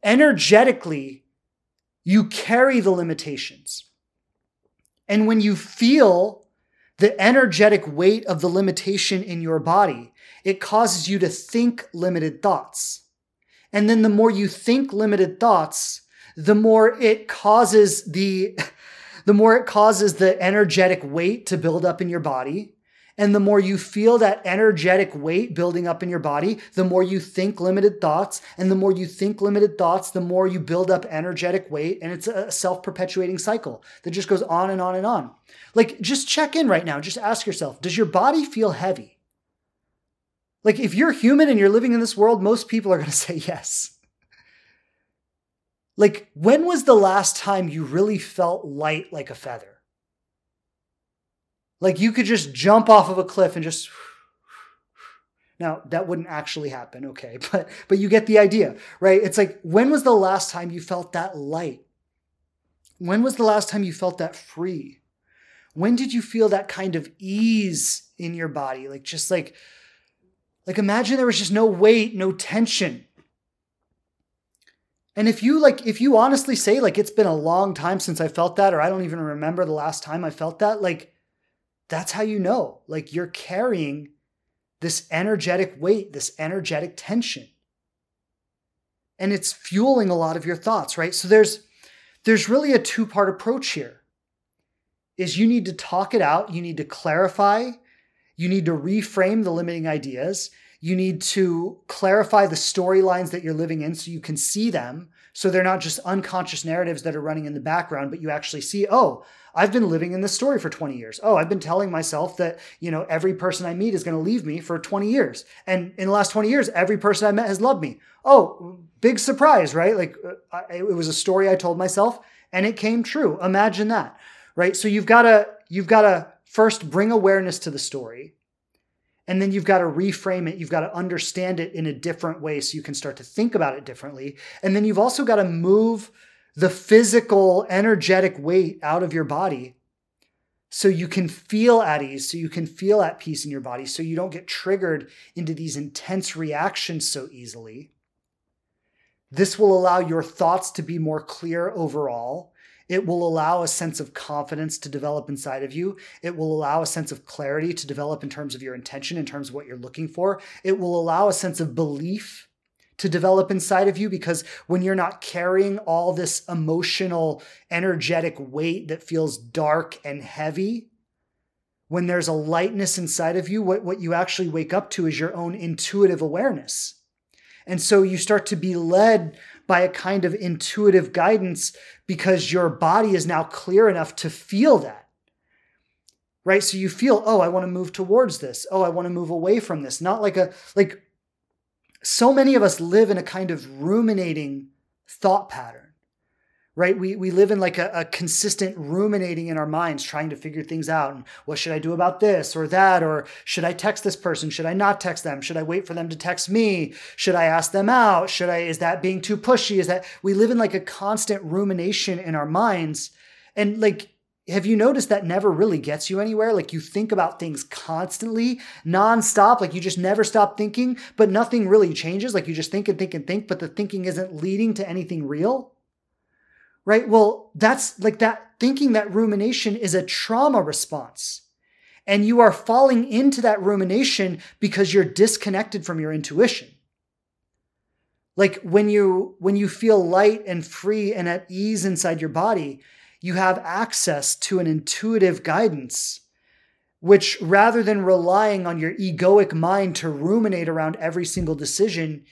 energetically, you carry the limitations. And when you feel the energetic weight of the limitation in your body, it causes you to think limited thoughts. And then the more you think limited thoughts, the more it causes the the more it causes the energetic weight to build up in your body. And the more you feel that energetic weight building up in your body, the more you think limited thoughts. And the more you think limited thoughts, the more you build up energetic weight. And it's a self perpetuating cycle that just goes on and on and on. Like, just check in right now. Just ask yourself Does your body feel heavy? Like, if you're human and you're living in this world, most people are going to say yes. Like, when was the last time you really felt light like a feather? Like you could just jump off of a cliff and just now that wouldn't actually happen, okay, but but you get the idea, right? It's like when was the last time you felt that light? When was the last time you felt that free? When did you feel that kind of ease in your body? Like just like like imagine there was just no weight, no tension. And if you like if you honestly say like it's been a long time since I felt that or I don't even remember the last time I felt that, like that's how you know. Like you're carrying this energetic weight, this energetic tension. And it's fueling a lot of your thoughts, right? So there's there's really a two-part approach here. Is you need to talk it out, you need to clarify, you need to reframe the limiting ideas, you need to clarify the storylines that you're living in so you can see them so they're not just unconscious narratives that are running in the background, but you actually see, oh, I've been living in this story for 20 years. Oh, I've been telling myself that, you know, every person I meet is going to leave me for 20 years. And in the last 20 years, every person I met has loved me. Oh, big surprise, right? Like uh, it was a story I told myself and it came true. Imagine that, right? So you've got to, you've got to first bring awareness to the story. And then you've got to reframe it. You've got to understand it in a different way so you can start to think about it differently. And then you've also got to move the physical, energetic weight out of your body so you can feel at ease, so you can feel at peace in your body, so you don't get triggered into these intense reactions so easily. This will allow your thoughts to be more clear overall. It will allow a sense of confidence to develop inside of you. It will allow a sense of clarity to develop in terms of your intention, in terms of what you're looking for. It will allow a sense of belief to develop inside of you because when you're not carrying all this emotional, energetic weight that feels dark and heavy, when there's a lightness inside of you, what, what you actually wake up to is your own intuitive awareness. And so you start to be led by a kind of intuitive guidance because your body is now clear enough to feel that. Right? So you feel, oh, I want to move towards this. Oh, I want to move away from this. Not like a, like so many of us live in a kind of ruminating thought pattern right? We, we live in like a, a, consistent ruminating in our minds trying to figure things out and what should i do about this or that? Or should i text this person? Should i not text them? Should i wait for them to text me? Should i ask them out? Should i is that being too pushy? Is that we live in like a constant rumination in our minds. And like have you noticed that never really gets you anywhere? Like you think about things constantly, nonstop, like you just never stop thinking, but nothing really changes. Like you just think and think and think, but the thinking isn't leading to anything real. Right? Well, that's like that thinking, that rumination is a trauma response. And you are falling into that rumination because you're disconnected from your intuition. Like when you when you feel light and free and at ease inside your body, you have access to an intuitive guidance, which rather than relying on your egoic mind to ruminate around every single decision,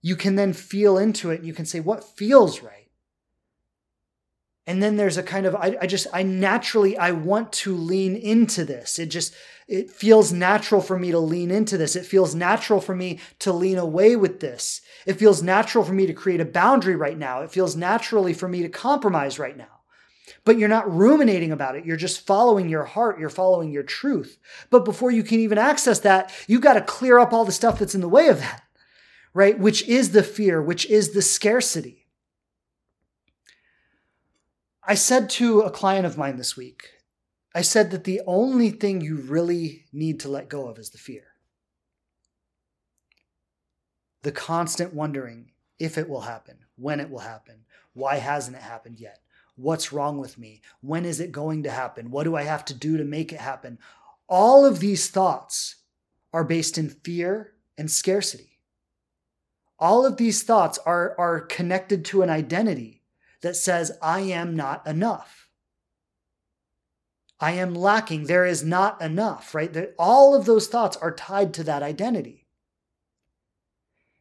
you can then feel into it and you can say, what feels right? And then there's a kind of I, I, just i naturally i want to lean into this. It just it feels natural for me to lean into this. It feels natural for me to lean away with this. It feels natural for me to create a boundary right now. It feels naturally for me to compromise right now. But you're not ruminating about it. You're just following your heart. You're following your truth. But before you can even access that you've got to clear up all the stuff that's in the way of that right? Which is the fear which is the scarcity I said to a client of mine this week, I said that the only thing you really need to let go of is the fear. The constant wondering if it will happen, when it will happen, why hasn't it happened yet? What's wrong with me? When is it going to happen? What do I have to do to make it happen? All of these thoughts are based in fear and scarcity. All of these thoughts are, are connected to an identity that says, I am not enough. I am lacking. There is not enough, right? All of those thoughts are tied to that identity.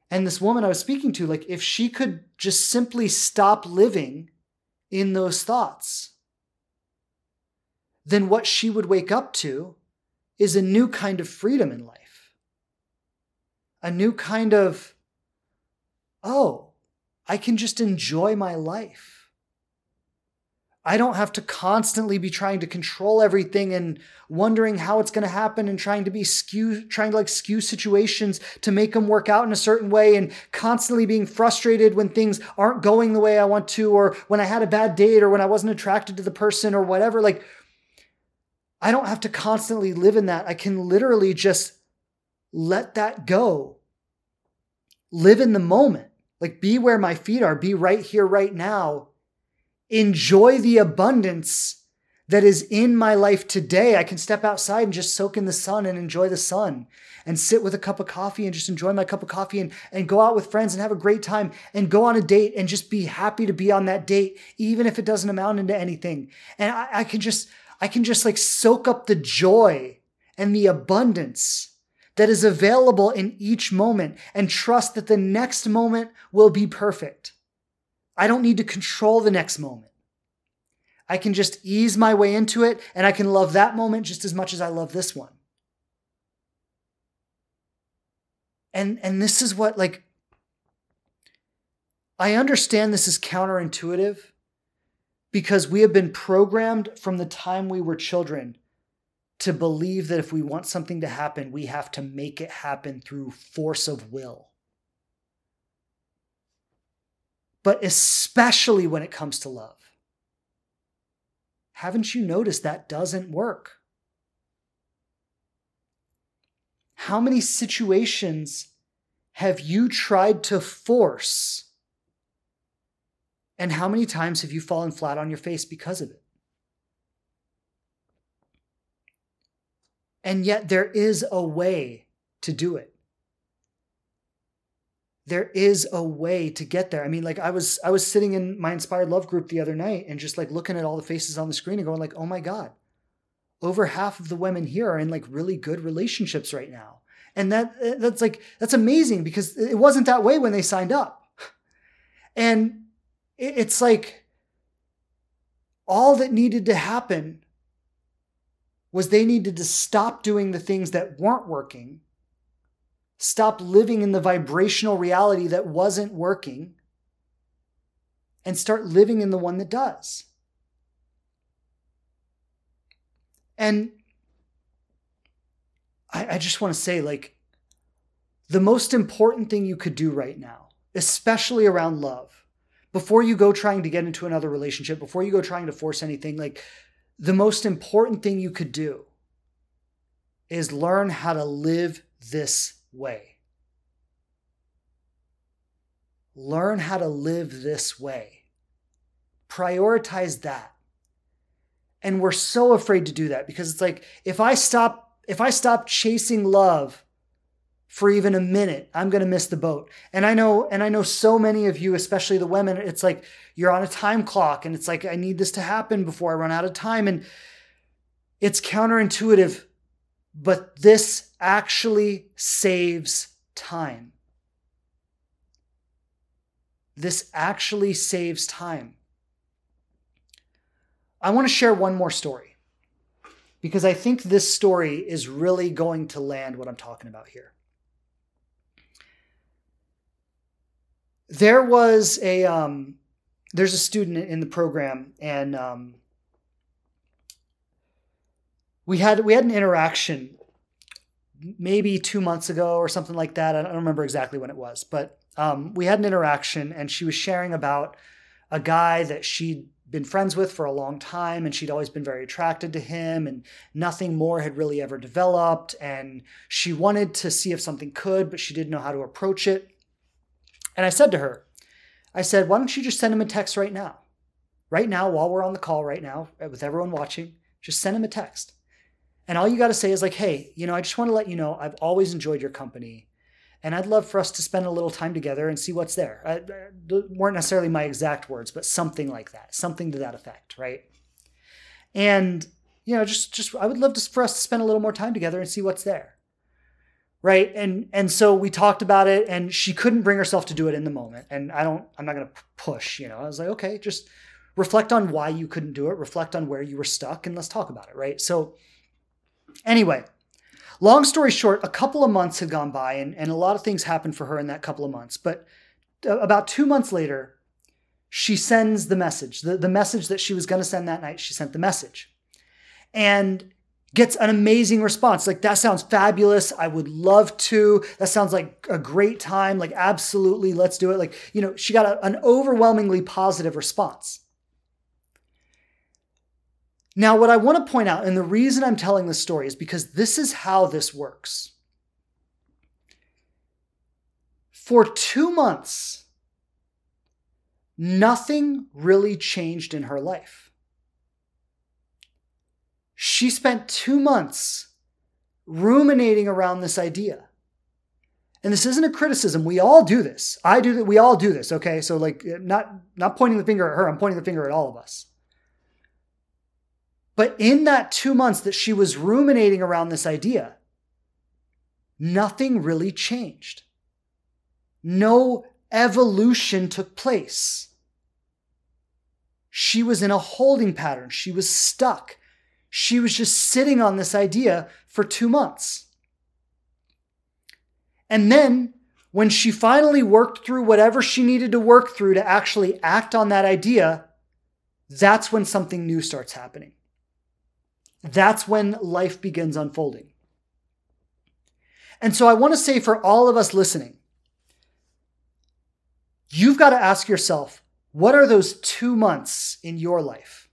And this woman I was speaking to, like, if she could just simply stop living in those thoughts, then what she would wake up to is a new kind of freedom in life. A new kind of, oh, I can just enjoy my life. I don't have to constantly be trying to control everything and wondering how it's going to happen and trying to be skew, trying to like skew situations to make them work out in a certain way and constantly being frustrated when things aren't going the way I want to or when I had a bad date or when I wasn't attracted to the person or whatever. Like, I don't have to constantly live in that. I can literally just let that go, live in the moment. Like, be where my feet are, be right here, right now. Enjoy the abundance that is in my life today. I can step outside and just soak in the sun and enjoy the sun and sit with a cup of coffee and just enjoy my cup of coffee and, and go out with friends and have a great time and go on a date and just be happy to be on that date, even if it doesn't amount into anything. And I, I can just, I can just like soak up the joy and the abundance that is available in each moment and trust that the next moment will be perfect. I don't need to control the next moment. I can just ease my way into it and I can love that moment just as much as I love this one. And and this is what like I understand this is counterintuitive because we have been programmed from the time we were children to believe that if we want something to happen, we have to make it happen through force of will. But especially when it comes to love. Haven't you noticed that doesn't work? How many situations have you tried to force? And how many times have you fallen flat on your face because of it? And yet there is a way to do it. There is a way to get there. I mean, like I was I was sitting in my inspired love group the other night and just like looking at all the faces on the screen and going like, "Oh my god. Over half of the women here are in like really good relationships right now." And that eh, that's like that's amazing because it wasn't that way when they signed up. And it's like all that needed to happen was they needed to stop doing the things that weren't working, stop living in the vibrational reality that wasn't working, and start living in the one that does. And I, I just want to say, like, the most important thing you could do right now, especially around love, before you go trying to get into another relationship, before you go trying to force anything, like, the most important thing you could do is learn how to live this way. Learn how to live this way. Prioritize that. And we're so afraid to do that because it's like if I stop if I stop chasing love for even a minute, I'm going to miss the boat. And I know, and I know so many of you, especially the women, it's like you're on a time clock and it's like, I need this to happen before I run out of time. And it's counterintuitive, but this actually saves time. This actually saves time. I want to share one more story because I think this story is really going to land what I'm talking about here. There was a um, there's a student in the program, and um, we had we had an interaction maybe two months ago or something like that. I don't remember exactly when it was, but um, we had an interaction, and she was sharing about a guy that she'd been friends with for a long time and she'd always been very attracted to him and nothing more had really ever developed and she wanted to see if something could but she didn't know how to approach it and I said to her, I said, why don't you just send him a text right now? Right now, while we're on the call right now, uh, with everyone watching, just send him a text. And all you got to say is like, hey, you know, I just want to let you know I've always enjoyed your company. And I'd love for us to spend a little time together and see what's there. I, I, weren't necessarily my exact words, but something like that, something to that effect, right? And you know, just just I would love to, for us to spend a little more time together and see what's there right? And and so we talked about it and she couldn't bring herself to do it in the moment. And i don't i'm not going to push you know? I was like okay just reflect on why you couldn't do it. Reflect on where you were stuck and let's talk about it right? So anyway long story short a couple of months had gone by and, and a lot of things happened for her in that couple of months. But uh, about two months later she sends the message. The, the message that she was going to send that night she sent the message. And gets an amazing response. Like, that sounds fabulous. I would love to. That sounds like a great time. Like, absolutely, let's do it. Like, you know, she got a, an overwhelmingly positive response. Now, what I want to point out, and the reason I'm telling this story is because this is how this works. For two months, nothing really changed in her life she spent two months ruminating around this idea. And this isn't a criticism. We all do this. I do that. We all do this. Okay. So like not, not pointing the finger at her. I'm pointing the finger at all of us. But in that two months that she was ruminating around this idea, nothing really changed. No evolution took place. She was in a holding pattern. She was stuck. She was just sitting on this idea for two months. And then, when she finally worked through whatever she needed to work through to actually act on that idea, that's when something new starts happening. That's when life begins unfolding. And so I want to say for all of us listening, you've got to ask yourself what are those two months in your life?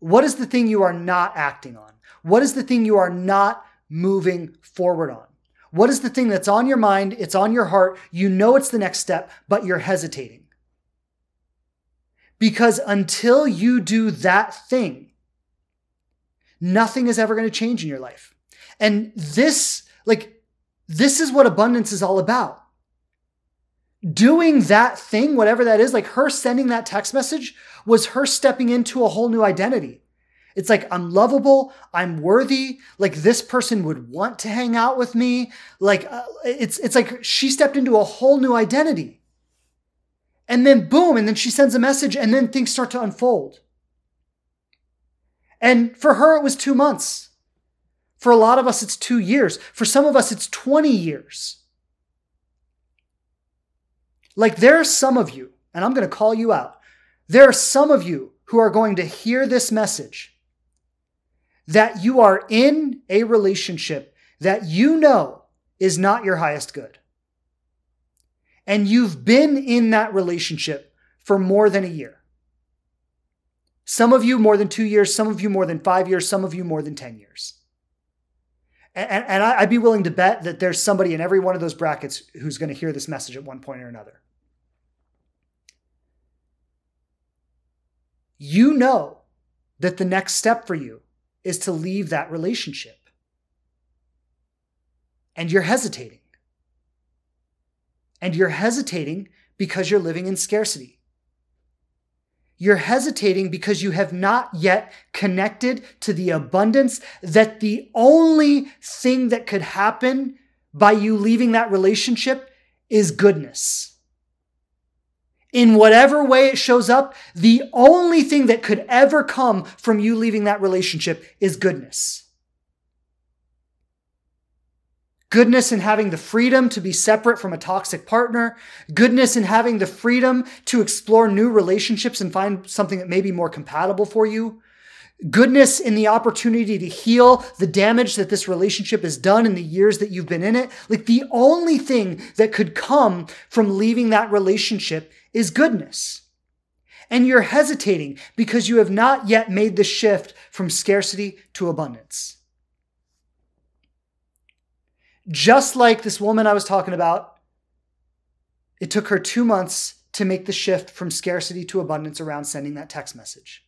What is the thing you are not acting on? What is the thing you are not moving forward on? What is the thing that's on your mind? It's on your heart. You know it's the next step, but you're hesitating. Because until you do that thing, nothing is ever going to change in your life. And this, like, this is what abundance is all about doing that thing, whatever that is, like her sending that text message was her stepping into a whole new identity. It's like, I'm lovable, I'm worthy, like this person would want to hang out with me. Like, uh, it's, it's like she stepped into a whole new identity. And then boom, and then she sends a message, and then things start to unfold. And for her, it was two months. For a lot of us, it's two years. For some of us, it's 20 years. Like there are some of you, and I'm going to call you out. There are some of you who are going to hear this message that you are in a relationship that you know is not your highest good. And you've been in that relationship for more than a year. Some of you more than two years, some of you more than five years, some of you more than 10 years. And, and I'd be willing to bet that there's somebody in every one of those brackets who's going to hear this message at one point or another. You know that the next step for you is to leave that relationship. and you're hesitating. And you're hesitating because you're living in scarcity. You're hesitating because you have not yet connected to the abundance that the only thing that could happen by you leaving that relationship is goodness. In whatever way it shows up, the only thing that could ever come from you leaving that relationship is goodness. Goodness in having the freedom to be separate from a toxic partner. Goodness in having the freedom to explore new relationships and find something that may be more compatible for you. Goodness in the opportunity to heal the damage that this relationship has done in the years that you've been in it. Like the only thing that could come from leaving that relationship is goodness. And you're hesitating because you have not yet made the shift from scarcity to abundance. Just like this woman I was talking about, it took her two months to make the shift from scarcity to abundance around sending that text message.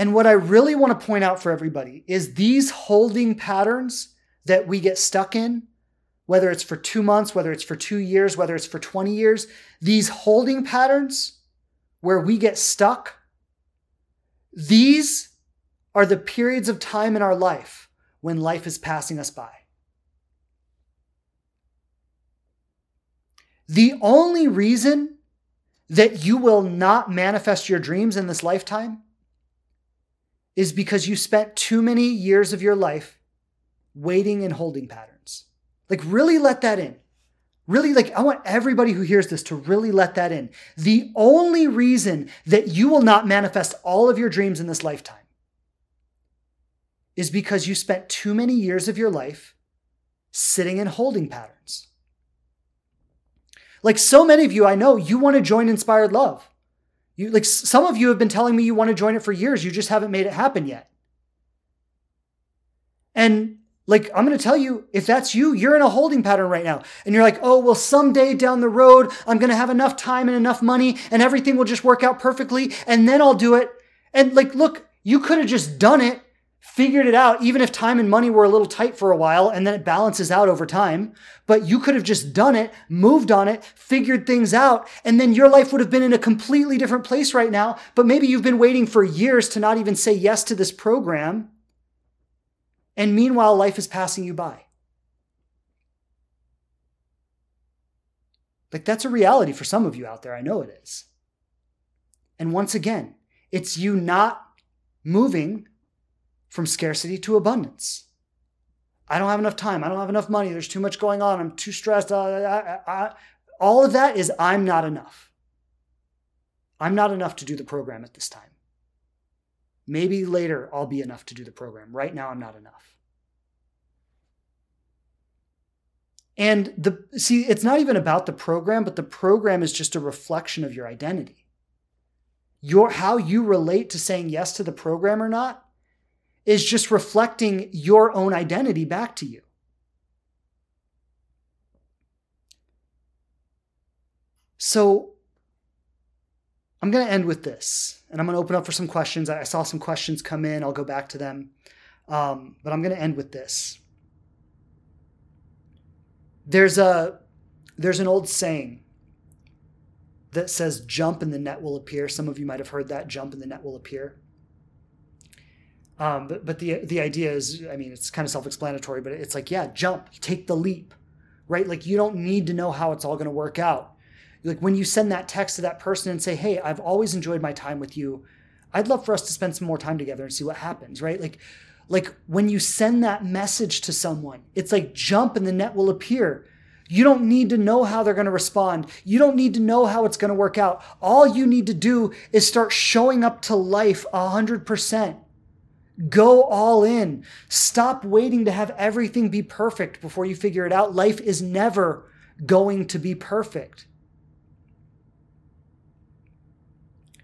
And what I really want to point out for everybody is these holding patterns that we get stuck in, whether it's for two months, whether it's for two years, whether it's for 20 years, these holding patterns where we get stuck, these are the periods of time in our life when life is passing us by. The only reason that you will not manifest your dreams in this lifetime is because you spent too many years of your life waiting and holding patterns. Like, really let that in. Really, like, I want everybody who hears this to really let that in. The only reason that you will not manifest all of your dreams in this lifetime is because you spent too many years of your life sitting and holding patterns. Like so many of you, I know you want to join Inspired Love. You like some of you have been telling me you want to join it for years. You just haven't made it happen yet. And like I'm going to tell you, if that's you, you're in a holding pattern right now. And you're like, "Oh, well someday down the road, I'm going to have enough time and enough money and everything will just work out perfectly and then I'll do it." And like, look, you could have just done it figured it out, even if time and money were a little tight for a while and then it balances out over time. But you could have just done it, moved on it, figured things out, and then your life would have been in a completely different place right now. But maybe you've been waiting for years to not even say yes to this program. And meanwhile, life is passing you by. Like that's a reality for some of you out there. I know it is. And once again, it's you not moving from scarcity to abundance. I don't have enough time. I don't have enough money. There's too much going on. I'm too stressed. I, I, I, all of that is I'm not enough. I'm not enough to do the program at this time. Maybe later I'll be enough to do the program. Right now, I'm not enough. And the see, it's not even about the program, but the program is just a reflection of your identity. Your how you relate to saying yes to the program or not is just reflecting your own identity back to you. So I'm going to end with this, and I'm going to open up for some questions. I saw some questions come in. I'll go back to them. Um, but I'm going to end with this. There's a there's an old saying that says jump and the net will appear. Some of you might have heard that jump and the net will appear. Um, but but the the idea is, I mean, it's kind of self-explanatory, but it's like, yeah, jump, take the leap, right? Like you don't need to know how it's all going to work out. Like when you send that text to that person and say, hey, I've always enjoyed my time with you. I'd love for us to spend some more time together and see what happens, right? Like like when you send that message to someone, it's like jump and the net will appear. You don't need to know how they're going to respond. You don't need to know how it's going to work out. All you need to do is start showing up to life 100%. Go all in. Stop waiting to have everything be perfect before you figure it out. Life is never going to be perfect.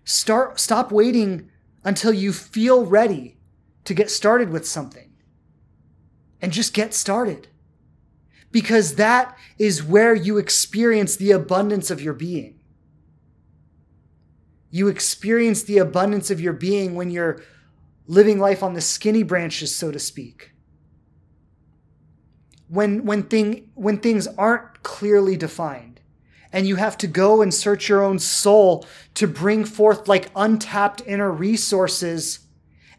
Start stop waiting until you feel ready to get started with something. And just get started. Because that is where you experience the abundance of your being. You experience the abundance of your being when you're living life on the skinny branches, so to speak. When, when, thing, when things aren't clearly defined and you have to go and search your own soul to bring forth like untapped inner resources,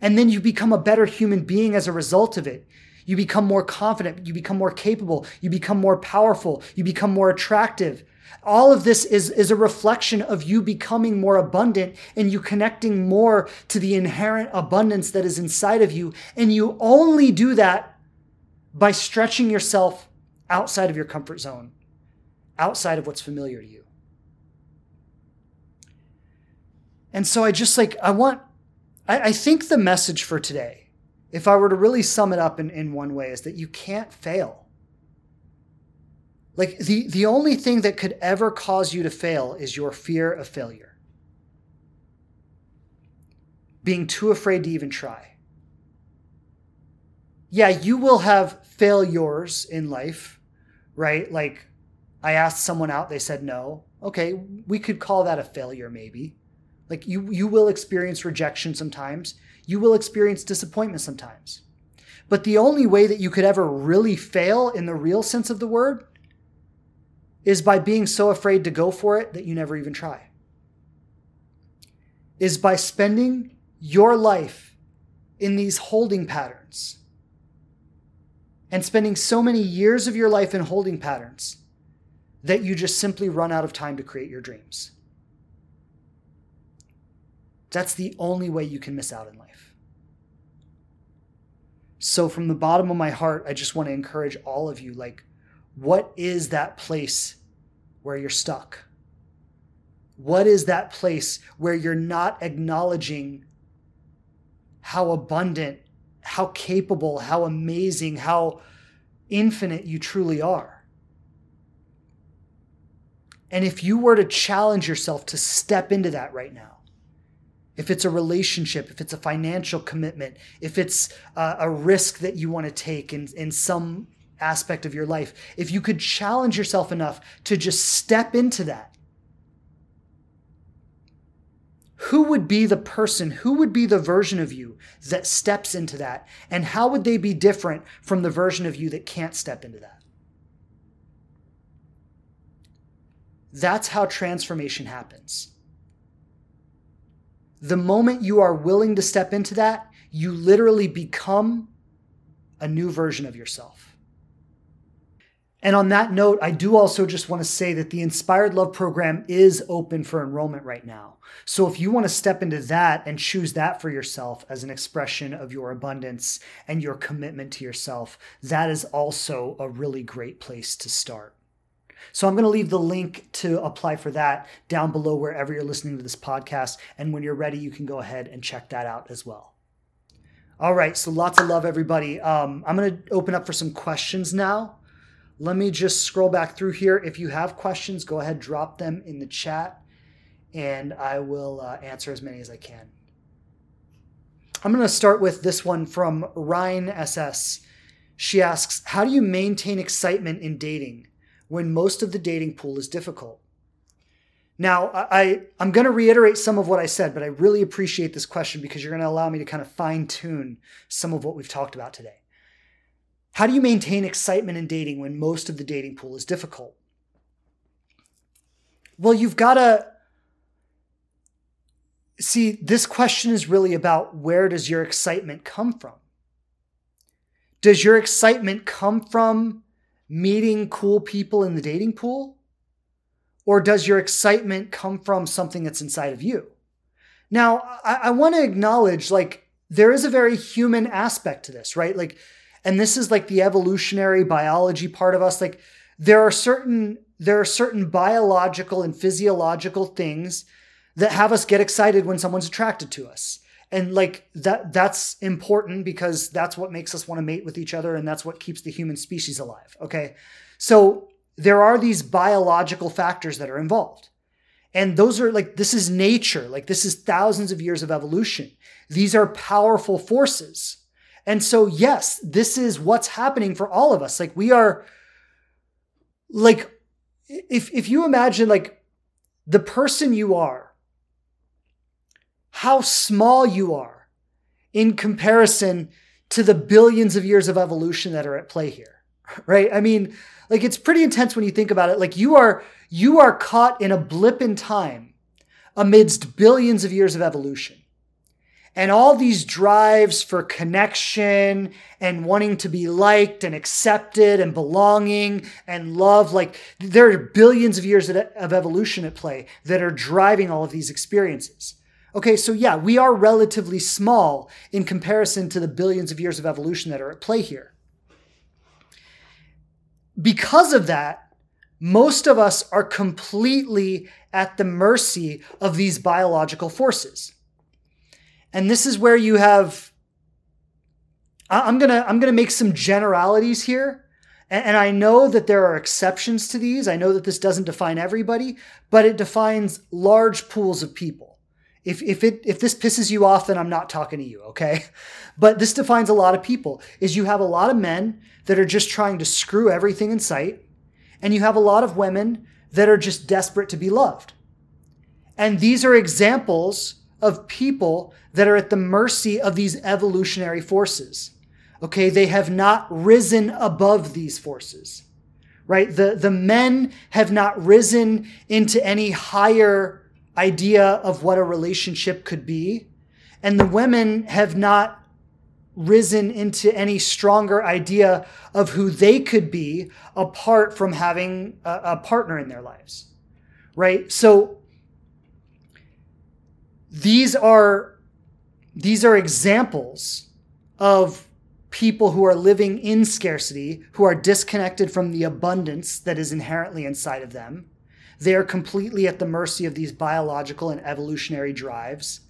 and then you become a better human being as a result of it. You become more confident, you become more capable, you become more powerful, you become more attractive. All of this is, is a reflection of you becoming more abundant and you connecting more to the inherent abundance that is inside of you. And you only do that by stretching yourself outside of your comfort zone, outside of what's familiar to you. And so I just like, I want, I, I think the message for today, if I were to really sum it up in, in one way, is that you can't fail. Like the, the only thing that could ever cause you to fail is your fear of failure. Being too afraid to even try. Yeah, you will have failures in life, right? Like I asked someone out, they said no. Okay, we could call that a failure maybe. Like you you will experience rejection sometimes. You will experience disappointment sometimes. But the only way that you could ever really fail in the real sense of the word is by being so afraid to go for it that you never even try. Is by spending your life in these holding patterns and spending so many years of your life in holding patterns that you just simply run out of time to create your dreams. That's the only way you can miss out in life. So, from the bottom of my heart, I just want to encourage all of you like, what is that place where you're stuck? What is that place where you're not acknowledging how abundant, how capable, how amazing, how infinite you truly are? And if you were to challenge yourself to step into that right now, if it's a relationship, if it's a financial commitment, if it's a, a risk that you want to take in, in some aspect of your life, if you could challenge yourself enough to just step into that, who would be the person, who would be the version of you that steps into that? And how would they be different from the version of you that can't step into that? That's how transformation happens. The moment you are willing to step into that, you literally become a new version of yourself. And on that note, I do also just want to say that the Inspired Love program is open for enrollment right now. So if you want to step into that and choose that for yourself as an expression of your abundance and your commitment to yourself, that is also a really great place to start. So I'm going to leave the link to apply for that down below wherever you're listening to this podcast. And when you're ready, you can go ahead and check that out as well. All right, so lots of love, everybody. Um, I'm going to open up for some questions now. Let me just scroll back through here. If you have questions, go ahead, drop them in the chat, and I will uh, answer as many as I can. I'm going to start with this one from Ryan SS. She asks, How do you maintain excitement in dating when most of the dating pool is difficult? Now, I, I'm going to reiterate some of what I said, but I really appreciate this question because you're going to allow me to kind of fine tune some of what we've talked about today. How do you maintain excitement in dating when most of the dating pool is difficult? Well, you've got to see this question is really about where does your excitement come from? Does your excitement come from meeting cool people in the dating pool? Or does your excitement come from something that's inside of you? Now, I, I want to acknowledge like there is a very human aspect to this, right? Like and this is like the evolutionary biology part of us. Like there are certain there are certain biological and physiological things that have us get excited when someone's attracted to us. And like that that's important because that's what makes us want to mate with each other and that's what keeps the human species alive okay? So there are these biological factors that are involved. And those are like this is nature. Like this is thousands of years of evolution. These are powerful forces and so, yes, this is what's happening for all of us. Like, we are, like, if, if you imagine, like, the person you are, how small you are in comparison to the billions of years of evolution that are at play here. Right? I mean, like it's pretty intense when you think about it. Like you are you are caught in a blip in time amidst billions of years of evolution. And all these drives for connection and wanting to be liked and accepted and belonging and love, like there are billions of years of evolution at play that are driving all of these experiences. Okay, so yeah, we are relatively small in comparison to the billions of years of evolution that are at play here. Because of that, most of us are completely at the mercy of these biological forces. And this is where you have I'm to I'm to make some generalities here. And, I know that there are exceptions to these. I know that this doesn't define everybody, but it defines large pools of people. If, if it if this pisses you off, then I'm not talking to you, okay? But this defines a lot of people. Is you have a lot of men that are just trying to screw everything in sight, and you have a lot of women that are just desperate to be loved. And these are examples of people that are at the mercy of these evolutionary forces. Okay, they have not risen above these forces, right? The, the men have not risen into any higher idea of what a relationship could be, and the women have not risen into any stronger idea of who they could be apart from having a, a partner in their lives, right? So these are these are examples of people who are living in scarcity, who are disconnected from the abundance that is inherently inside of them. They are completely at the mercy of these biological and evolutionary drives.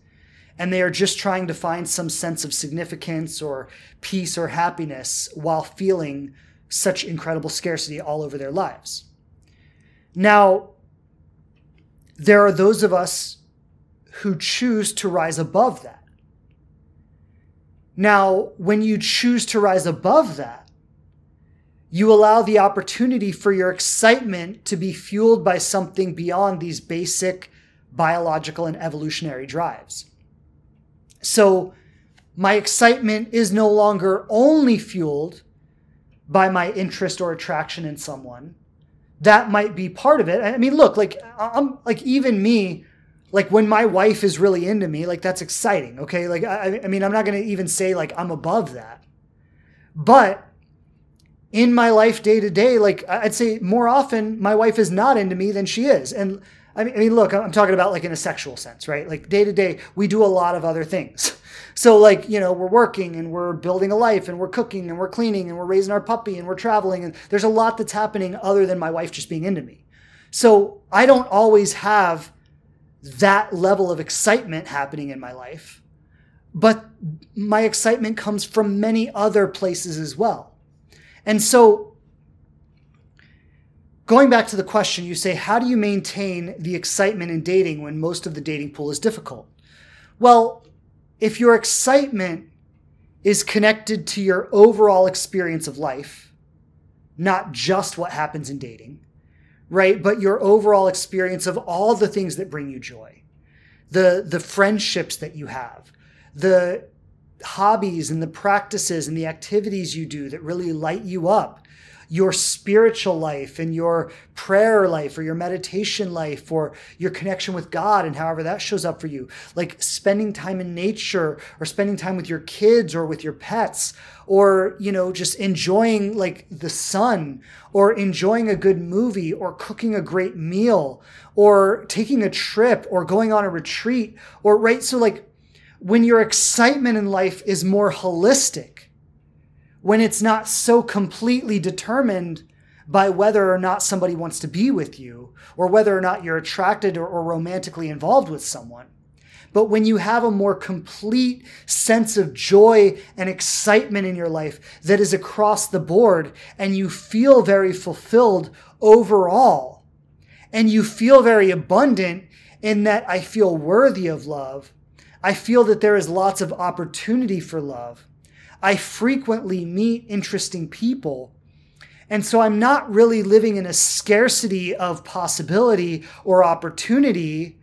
And they are just trying to find some sense of significance or peace or happiness while feeling such incredible scarcity all over their lives. Now, there are those of us who choose to rise above that. Now, when you choose to rise above that, you allow the opportunity for your excitement to be fueled by something beyond these basic biological and evolutionary drives. So, my excitement is no longer only fueled by my interest or attraction in someone. That might be part of it. I mean, look, like I'm like even me like when my wife is really into me, like that's exciting. Okay. Like, I, I mean, I'm not going to even say like I'm above that. But in my life day to day, like I'd say more often my wife is not into me than she is. And I mean, I mean, look, I'm talking about like in a sexual sense, right? Like day to day, we do a lot of other things. So, like, you know, we're working and we're building a life and we're cooking and we're cleaning and we're raising our puppy and we're traveling. And there's a lot that's happening other than my wife just being into me. So, I don't always have that level of excitement happening in my life. But my excitement comes from many other places as well. And so, going back to the question, you say, how do you maintain the excitement in dating when most of the dating pool is difficult? Well, if your excitement is connected to your overall experience of life, not just what happens in dating, right? But your overall experience of all the things that bring you joy, the, the friendships that you have, the hobbies and the practices and the activities you do that really light you up, your spiritual life and your prayer life or your meditation life or your connection with God and however that shows up for you. Like spending time in nature or spending time with your kids or with your pets or, you know, just enjoying like the sun or enjoying a good movie or cooking a great meal or taking a trip or going on a retreat or, right? So, like, when your excitement in life is more holistic, when it's not so completely determined by whether or not somebody wants to be with you or whether or not you're attracted or, or, romantically involved with someone. But when you have a more complete sense of joy and excitement in your life that is across the board and you feel very fulfilled overall and you feel very abundant in that I feel worthy of love, I feel that there is lots of opportunity for love I frequently meet interesting people. And so I'm not really living in a scarcity of possibility or opportunity.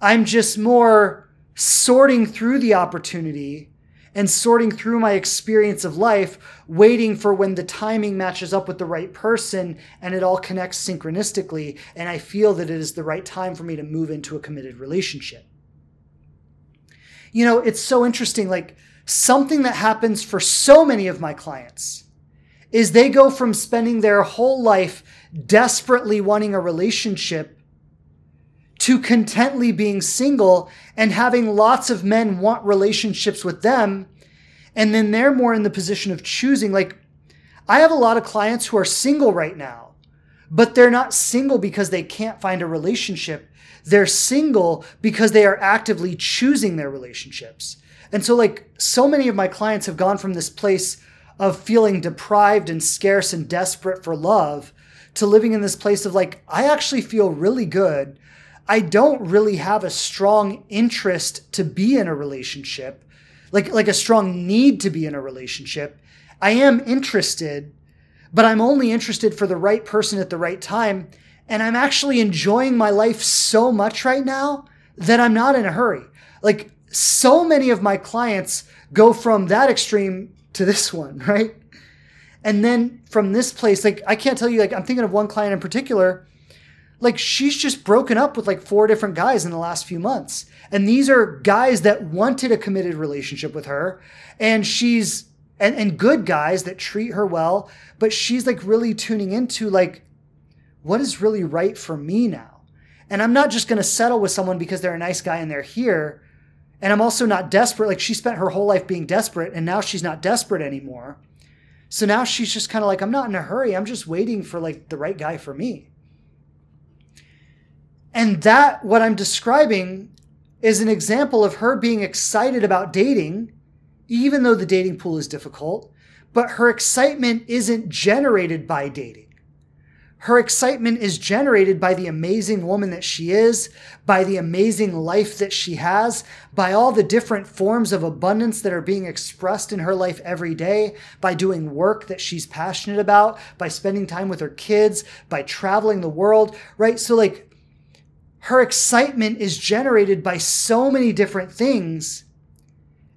I'm just more sorting through the opportunity and sorting through my experience of life, waiting for when the timing matches up with the right person and it all connects synchronistically, and I feel that it is the right time for me to move into a committed relationship. You know, it's so interesting. Like, something that happens for so many of my clients is they go from spending their whole life desperately wanting a relationship to contently being single and having lots of men want relationships with them. And then they're more in the position of choosing. Like, I have a lot of clients who are single right now, but they're not single because they can't find a relationship. They're single because they are actively choosing their relationships. And so, like, so many of my clients have gone from this place of feeling deprived and scarce and desperate for love to living in this place of like, I actually feel really good. I don't really have a strong interest to be in a relationship, like, like a strong need to be in a relationship. I am interested, but I'm only interested for the right person at the right time. And I'm actually enjoying my life so much right now that I'm not in a hurry. Like, so many of my clients go from that extreme to this one, right? And then from this place, like I can't tell you, like I'm thinking of one client in particular, like she's just broken up with like four different guys in the last few months. And these are guys that wanted a committed relationship with her. And she's and, and good guys that treat her well, but she's like really tuning into like, what is really right for me now? And I'm not just gonna settle with someone because they're a nice guy and they're here. And I'm also not desperate. Like she spent her whole life being desperate and now she's not desperate anymore. So now she's just kind of like, I'm not in a hurry. I'm just waiting for like the right guy for me. And that, what I'm describing, is an example of her being excited about dating, even though the dating pool is difficult, but her excitement isn't generated by dating. Her excitement is generated by the amazing woman that she is, by the amazing life that she has, by all the different forms of abundance that are being expressed in her life every day, by doing work that she's passionate about, by spending time with her kids, by traveling the world, right? So, like, her excitement is generated by so many different things.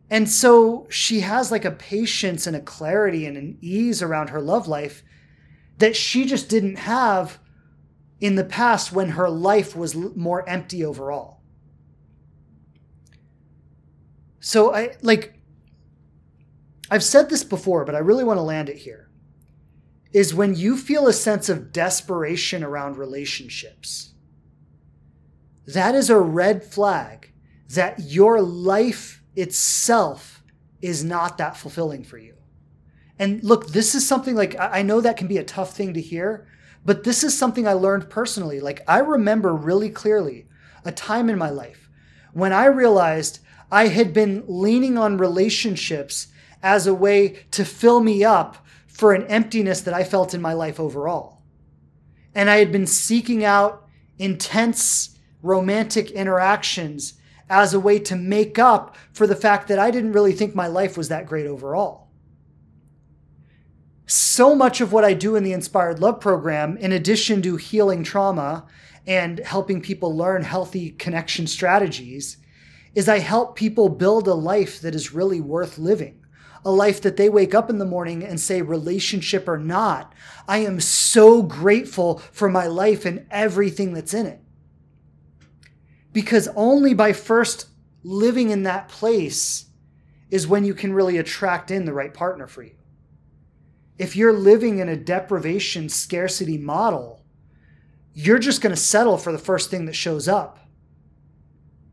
And so she has like a patience and a clarity and an ease around her love life that she just didn't have in the past when her life was more empty overall. So I like I've said this before, but I really want to land it here. Is when you feel a sense of desperation around relationships. That is a red flag that your life itself is not that fulfilling for you. And look, this is something like I know that can be a tough thing to hear, but this is something I learned personally. Like I remember really clearly a time in my life when I realized I had been leaning on relationships as a way to fill me up for an emptiness that I felt in my life overall. And I had been seeking out intense romantic interactions as a way to make up for the fact that I didn't really think my life was that great overall so much of what I do in the Inspired Love program, in addition to healing trauma and helping people learn healthy connection strategies, is I help people build a life that is really worth living. A life that they wake up in the morning and say, relationship or not, I am so grateful for my life and everything that's in it. Because only by first living in that place is when you can really attract in the right partner for you if you're living in a deprivation scarcity model, you're just going to settle for the first thing that shows up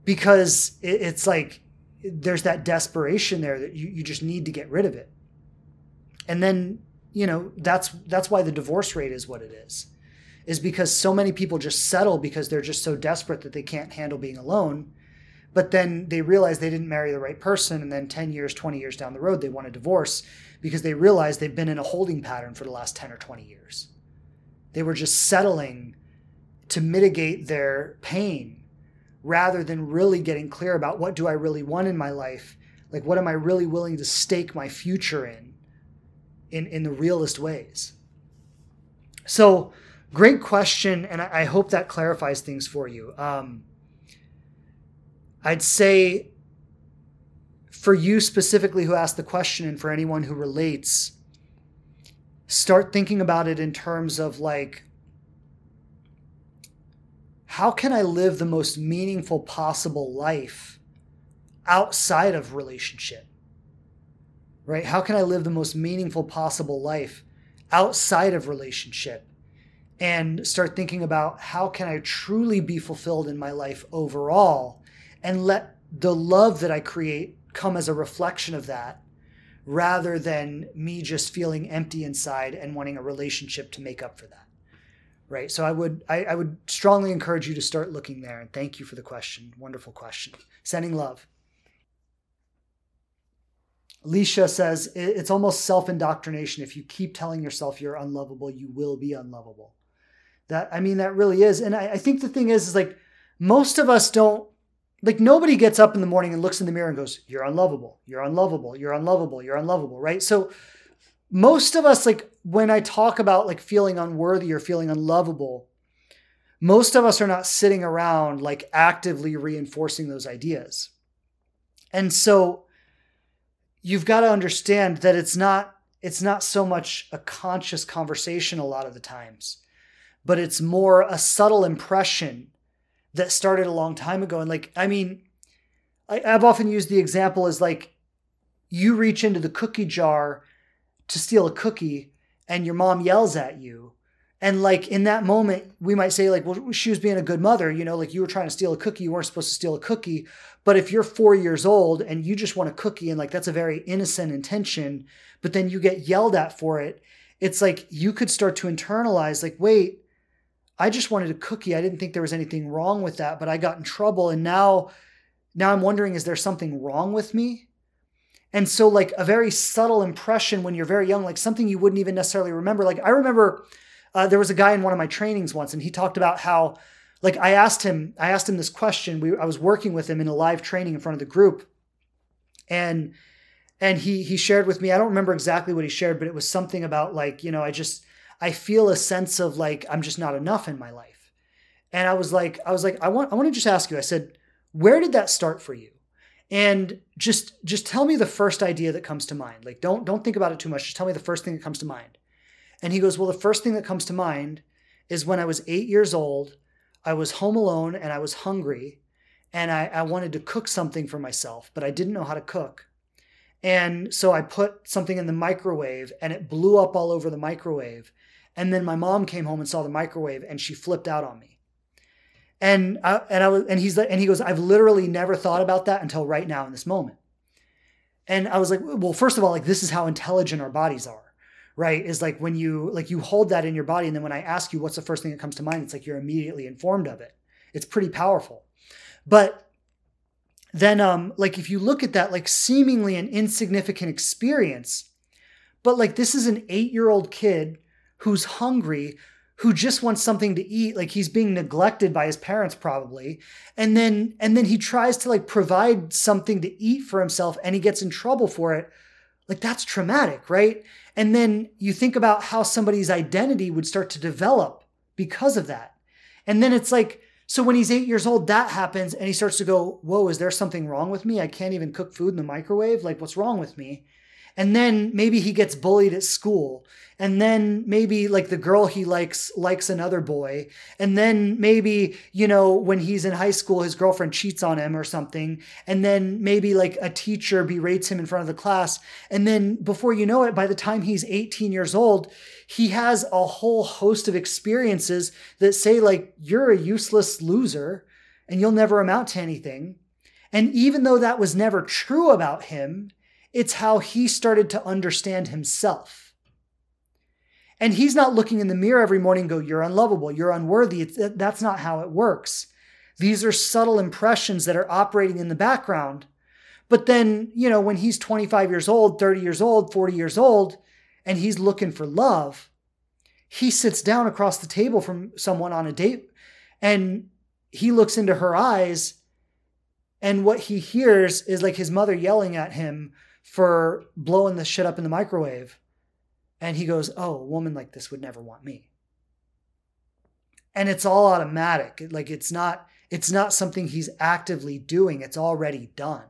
because it's like there's that desperation there that you, you just need to get rid of it. And then, you know, that's that's why the divorce rate is what it is. Is because so many people just settle because they're just so desperate that they can't handle being alone. But then they realize they didn't marry the right person and then 10 years, 20 years down the road they want a divorce because they realize they've been in a holding pattern for the last 10 or 20 years. They were just settling to mitigate their pain rather than really getting clear about what do I really want in my life? Like, what am I really willing to stake my future in, in, in the realest ways? So, great question. And I, I hope that clarifies things for you. Um, I'd say for you specifically who asked the question and for anyone who relates, start thinking about it in terms of like, how can I live the most meaningful possible life outside of relationship? Right? How can I live the most meaningful possible life outside of relationship? And start thinking about how can I truly be fulfilled in my life overall and let the love that I create come as a reflection of that rather than me just feeling empty inside and wanting a relationship to make up for that. Right? So i would I, I, would strongly encourage you to start looking there and thank you for the question. Wonderful question. Sending love. Alicia says it's almost self-indoctrination. If you keep telling yourself you're unlovable you will be unlovable. That i mean that really is and i, I think the thing is is like most of us don't like nobody gets up in the morning and looks in the mirror and goes, You're unlovable, you're unlovable, you're unlovable, you're unlovable, right? So most of us, like when I talk about like feeling unworthy or feeling unlovable, most of us are not sitting around like actively reinforcing those ideas. And so you've got to understand that it's not it's not so much a conscious conversation a lot of the times, but it's more a subtle impression that started a long time ago. And like, I mean, I, I've often used the example as like you reach into the cookie jar to steal a cookie and your mom yells at you. And like in that moment, we might say, like, well, she was being a good mother, you know, like you were trying to steal a cookie, you weren't supposed to steal a cookie. But if you're four years old and you just want a cookie and like that's a very innocent intention, but then you get yelled at for it, it's like you could start to internalize, like, wait, I just wanted a cookie. I didn't think there was anything wrong with that, but I got in trouble and now now I'm wondering is there something wrong with me? And so like a very subtle impression when you're very young, like something you wouldn't even necessarily remember. Like I remember uh, there was a guy in one of my trainings once and he talked about how like I asked him I asked him this question. We I was working with him in a live training in front of the group. And and he he shared with me, I don't remember exactly what he shared, but it was something about like, you know, I just I feel a sense of like I'm just not enough in my life. And I was like, I was like, I want I want to just ask you. I said, where did that start for you? And just just tell me the first idea that comes to mind. Like don't don't think about it too much. Just tell me the first thing that comes to mind. And he goes, Well, the first thing that comes to mind is when I was eight years old, I was home alone and I was hungry and I, I wanted to cook something for myself, but I didn't know how to cook. And so I put something in the microwave and it blew up all over the microwave. And then my mom came home and saw the microwave and she flipped out on me. And I, and I was and he's and he goes, I've literally never thought about that until right now in this moment. And I was like, well, first of all, like this is how intelligent our bodies are, right? Is like when you like you hold that in your body, and then when I ask you what's the first thing that comes to mind, it's like you're immediately informed of it. It's pretty powerful. But then um like if you look at that like seemingly an insignificant experience, but like this is an eight year old kid who's hungry, who just wants something to eat, like he's being neglected by his parents probably. And then and then he tries to like provide something to eat for himself and he gets in trouble for it. Like that's traumatic, right? And then you think about how somebody's identity would start to develop because of that. And then it's like so when he's eight years old, that happens, and he starts to go, Whoa, is there something wrong with me? I can't even cook food in the microwave. Like, what's wrong with me? And then maybe he gets bullied at school. And then maybe like the girl he likes likes another boy. And then maybe you know when he's in high school his girlfriend cheats on him or something. And then maybe like a teacher berates him in front of the class. And then before you know it by the time he's 18 years old he has a whole host of experiences that say like you're a useless loser and you'll never amount to anything. And even though that was never true about him it's how he started to understand himself. And he's not looking in the mirror every morning go, You're unlovable, you're unworthy. It's, that's not how it works. These are subtle impressions that are operating in the background. But then, you know, when he's 25 years old, 30 years old, 40 years old, and he's looking for love, he sits down across the table from someone on a date and he looks into her eyes. And what he hears is like his mother yelling at him for blowing the shit up in the microwave. And he goes, Oh, a woman like this would never want me. And it's all automatic. Like it's not, it's not something he's actively doing. It's already done.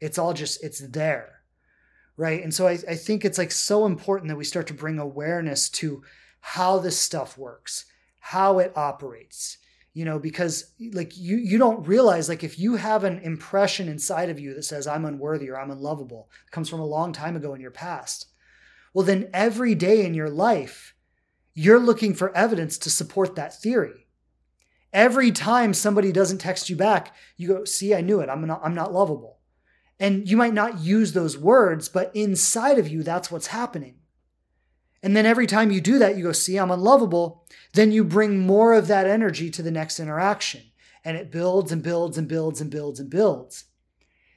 It's all just, it's there. Right. And so I, I think it's like so important that we start to bring awareness to how this stuff works, how it operates, you know, because like you you don't realize like if you have an impression inside of you that says I'm unworthy or I'm unlovable, comes from a long time ago in your past. Well, then every day in your life, you're looking for evidence to support that theory. Every time somebody doesn't text you back, you go, "See, I knew it. I'm not I'm not lovable." And you might not use those words, but inside of you that's what's happening. And then every time you do that, you go, see, I'm unlovable. Then you bring more of that energy to the next interaction. And it builds and builds and builds and builds and builds.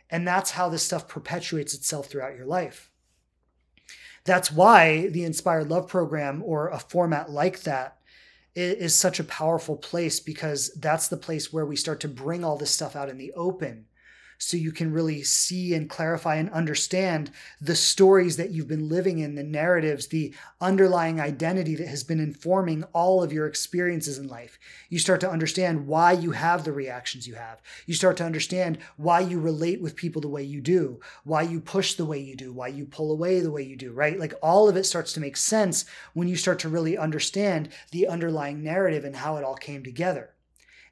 And that's how this stuff perpetuates itself throughout your life. That's why the Inspired Love Program or a format like that is such a powerful place because that's the place where we start to bring all this stuff out in the open so you can really see and clarify and understand the stories that you've been living in, the narratives, the underlying identity that has been informing all of your experiences in life. You start to understand why you have the reactions you have. You start to understand why you relate with people the way you do, why you push the way you do, why you pull away the way you do, right? Like all of it starts to make sense when you start to really understand the underlying narrative and how it all came together.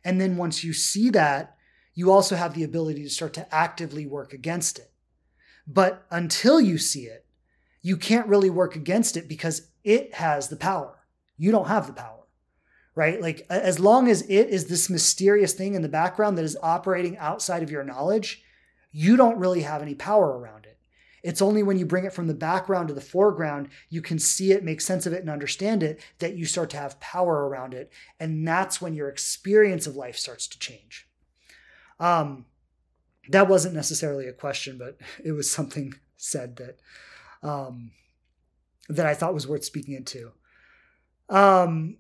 And then once you see that, you also have the ability to start to actively work against it. But until you see it, you can't really work against it because it has the power. You don't have the power, right? Like, as long as it is this mysterious thing in the background that is operating outside of your knowledge, you don't really have any power around it. It's only when you bring it from the background to the foreground, you can see it, make sense of it, and understand it, that you start to have power around it. And that's when your experience of life starts to change. Um, that wasn't necessarily a question, but it was something said that um, that I thought was worth speaking into. Um,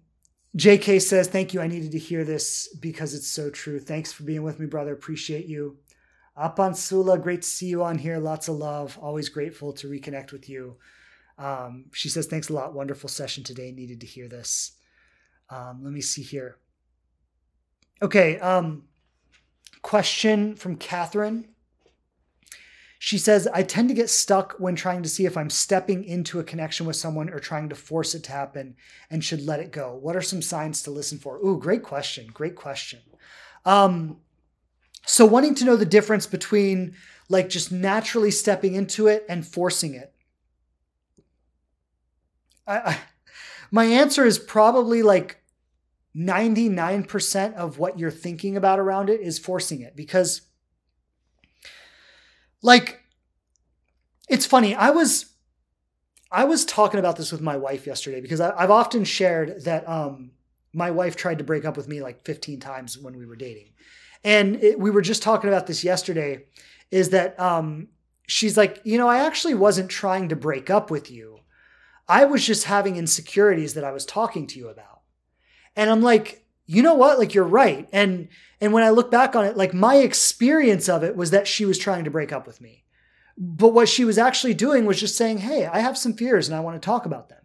JK says, Thank you. I needed to hear this because it's so true. Thanks for being with me, brother. Appreciate you. Apansula, great to see you on here. Lots of love. Always grateful to reconnect with you. Um, she says, Thanks a lot. Wonderful session today. Needed to hear this. Um, let me see here. Okay. Um, question from Catherine. She says, I tend to get stuck when trying to see if I'm stepping into a connection with someone or trying to force it to happen and should let it go. What are some signs to listen for? Ooh, great question. Great question. Um, so, wanting to know the difference between like just naturally stepping into it and forcing it. I, I, my answer is probably like 99% of what you're thinking about around it is forcing it because like it's funny i was i was talking about this with my wife yesterday because I, have often shared that um my wife tried to break up with me like 15 times when we were dating. And it, we were just talking about this yesterday is that um she's like you know i actually wasn't trying to break up with you. I was just having insecurities that i was talking to you about and I'm like, you know what? Like you're right. And and when I look back on it, like my experience of it was that she was trying to break up with me. But what she was actually doing was just saying, "Hey, I have some fears and I want to talk about them."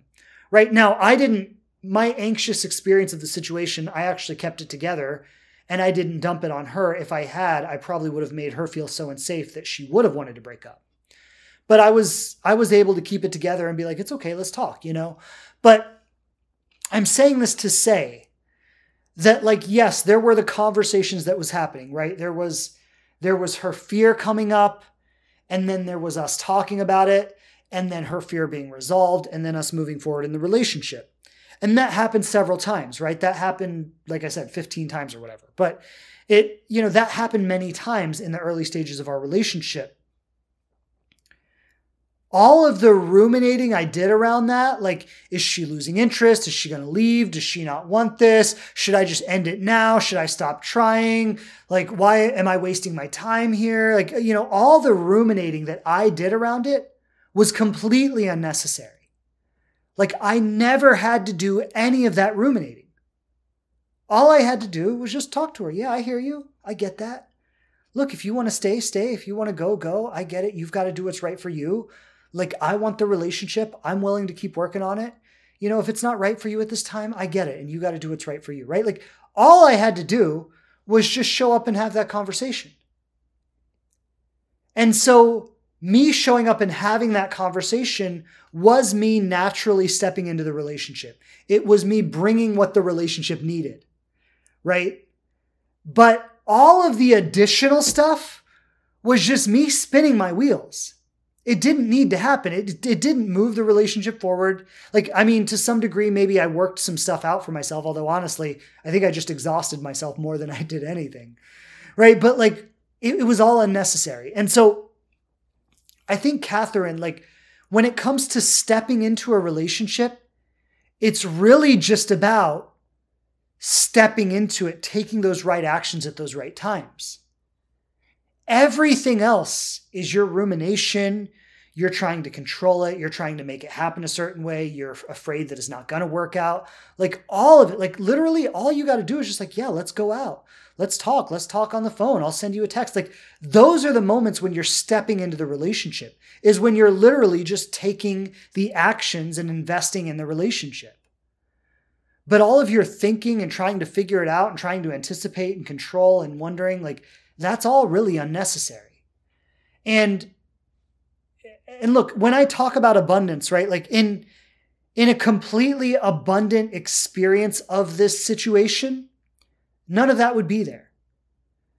Right? Now, I didn't my anxious experience of the situation, I actually kept it together and I didn't dump it on her. If I had, I probably would have made her feel so unsafe that she would have wanted to break up. But I was I was able to keep it together and be like, "It's okay, let's talk," you know? But I'm saying this to say that like yes, there were the conversations that was happening, right? There was there was her fear coming up and then there was us talking about it and then her fear being resolved and then us moving forward in the relationship. And that happened several times, right? That happened like I said 15 times or whatever. But it you know, that happened many times in the early stages of our relationship all of the ruminating I did around that, like, is she losing interest? Is she going to leave? Does she not want this? Should I just end it now? Should I stop trying? Like, why am I wasting my time here? Like, you know, all the ruminating that I did around it was completely unnecessary. Like, I never had to do any of that ruminating. All I had to do was just talk to her. Yeah, I hear you. I get that. Look, if you want to stay, stay. If you want to go, go. I get it. You've got to do what's right for you. Like, I want the relationship. I'm willing to keep working on it. You know, if it's not right for you at this time, I get it. And you got to do what's right for you, right? Like, all I had to do was just show up and have that conversation. And so me showing up and having that conversation was me naturally stepping into the relationship. It was me bringing what the relationship needed, right? But all of the additional stuff was just me spinning my wheels. It didn't need to happen. It, it didn't move the relationship forward. Like, I mean, to some degree, maybe I worked some stuff out for myself, although honestly, I think I just exhausted myself more than I did anything, right? But like, it, it was all unnecessary. And so I think, Catherine, like, when it comes to stepping into a relationship, it's really just about stepping into it, taking those right actions at those right times. Everything else is your rumination. You're trying to control it. You're trying to make it happen a certain way. You're afraid that it's not going to work out. Like all of it, like literally all you got to do is just like, yeah, let's go out. Let's talk. Let's talk on the phone. I'll send you a text. Like those are the moments when you're stepping into the relationship, is when you're literally just taking the actions and investing in the relationship. But all of your thinking and trying to figure it out and trying to anticipate and control and wondering, like, that's all really unnecessary. And and look, when I talk about abundance, right? Like in in a completely abundant experience of this situation, none of that would be there.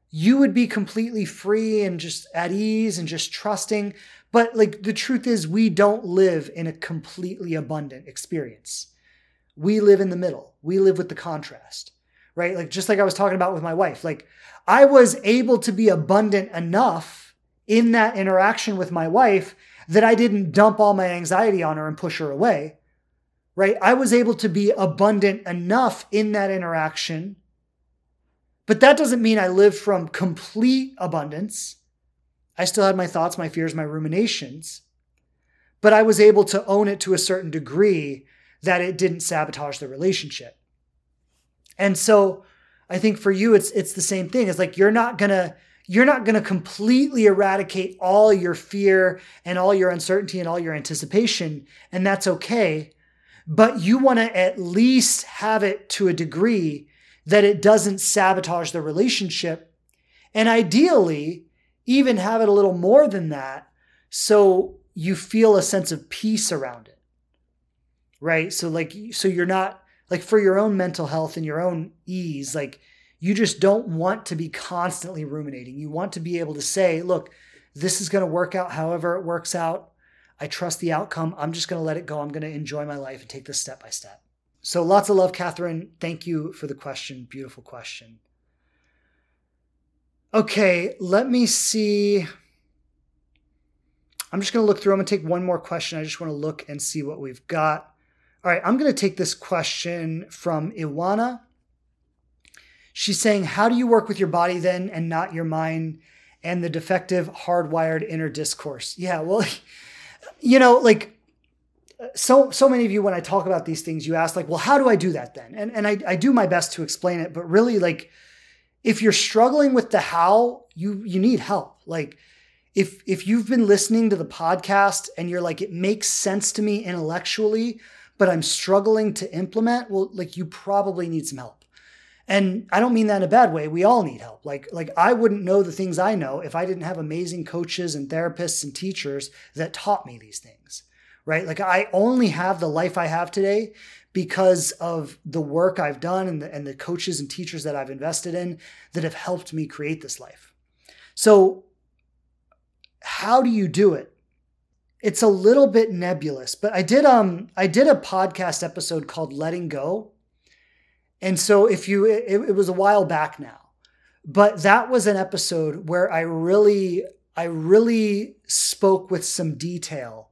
You would be completely free and just at ease and just trusting. But like the truth is, we don't live in a completely abundant experience. We live in the middle. We live with the contrast, right? Like just like I was talking about with my wife, like I was able to be abundant enough in that interaction with my wife that I didn't dump all my anxiety on her and push her away, right? I was able to be abundant enough in that interaction. But that doesn't mean I lived from complete abundance. I still had my thoughts, my fears, my ruminations. But I was able to own it to a certain degree that it didn't sabotage the relationship. And so I think for you, it's it's the same thing. It's like you're not gonna you're not gonna completely eradicate all your fear and all your uncertainty and all your anticipation, and that's okay. But you want to at least have it to a degree that it doesn't sabotage the relationship, and ideally, even have it a little more than that, so you feel a sense of peace around it. Right? So like so you're not like for your own mental health and your own ease, like you just don't want to be constantly ruminating. You want to be able to say, look, this is going to work out however it works out. I trust the outcome. I'm just going to let it go. I'm going to enjoy my life and take this step by step. So lots of love, Catherine. Thank you for the question. Beautiful question. Okay, let me see. I'm just going to look through. I'm going to take one more question. I just want to look and see what we've got. All right, I'm going to take this question from Iwana. She's saying, How do you work with your body then and not your mind and the defective, hardwired inner discourse? Yeah, well, you know, like, so so many of you when i talk about these things you ask like well how do i do that then and and I, I do my best to explain it but really like if you're struggling with the how you you need help like if if you've been listening to the podcast and you're like it makes sense to me intellectually but I'm struggling to implement, well, like you probably need some help. And I don't mean that in a bad way. We all need help. Like, like I wouldn't know the things I know if I didn't have amazing coaches and therapists and teachers that taught me these things. Right? Like I only have the life I have today because of the work I've done and the, and the coaches and teachers that I've invested in that have helped me create this life. So, how do you do it? it's a little bit nebulous, but I did um I did a podcast episode called Letting Go. And so if you it, it was a while back now. But that was an episode where I really I really spoke with some detail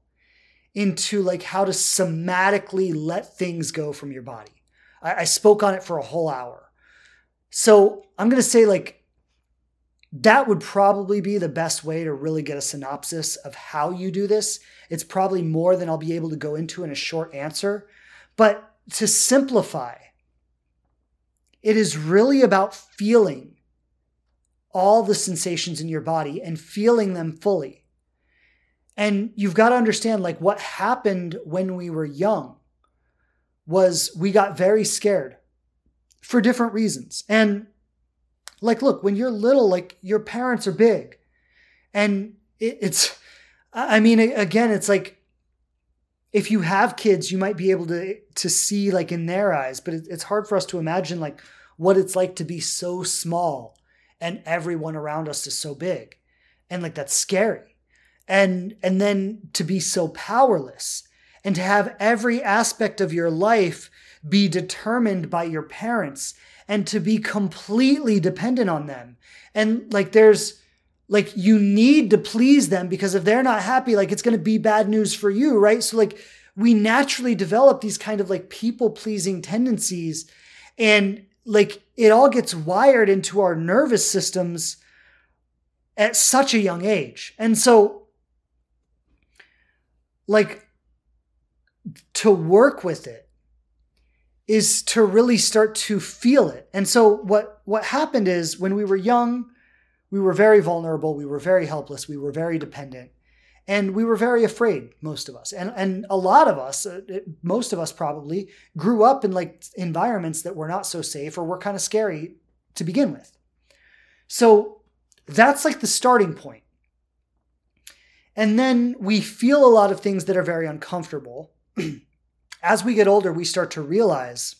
into like how to somatically let things go from your body. I, I spoke on it for a whole hour. So I'm gonna say like that would probably be the best way to really get a synopsis of how you do this. It's probably more than I'll be able to go into in a short answer. But to simplify, it is really about feeling all the sensations in your body and feeling them fully. And you've got to understand like what happened when we were young was we got very scared for different reasons. And like, look, when you're little, like your parents are big and it, it's I mean again it's like if you have kids you might be able to to see like in their eyes but it, it's hard for us to imagine like what it's like to be so small and everyone around us is so big and like that's scary. And and then to be so powerless and to have every aspect of your life be determined by your parents and to be completely dependent on them. And like there's like you need to please them because if they're not happy like it's going to be bad news for you right so like we naturally develop these kind of like people pleasing tendencies and like it all gets wired into our nervous systems at such a young age and so like to work with it is to really start to feel it. And so what what happened is when we were young, we were very vulnerable, we were very helpless, we were very dependent, and we were very afraid most of us. And and a lot of us, uh, most of us probably grew up in like environments that were not so safe or were kind of scary to begin with. So that's like the starting point. And then we feel a lot of things that are very uncomfortable. As we get older, we start to realize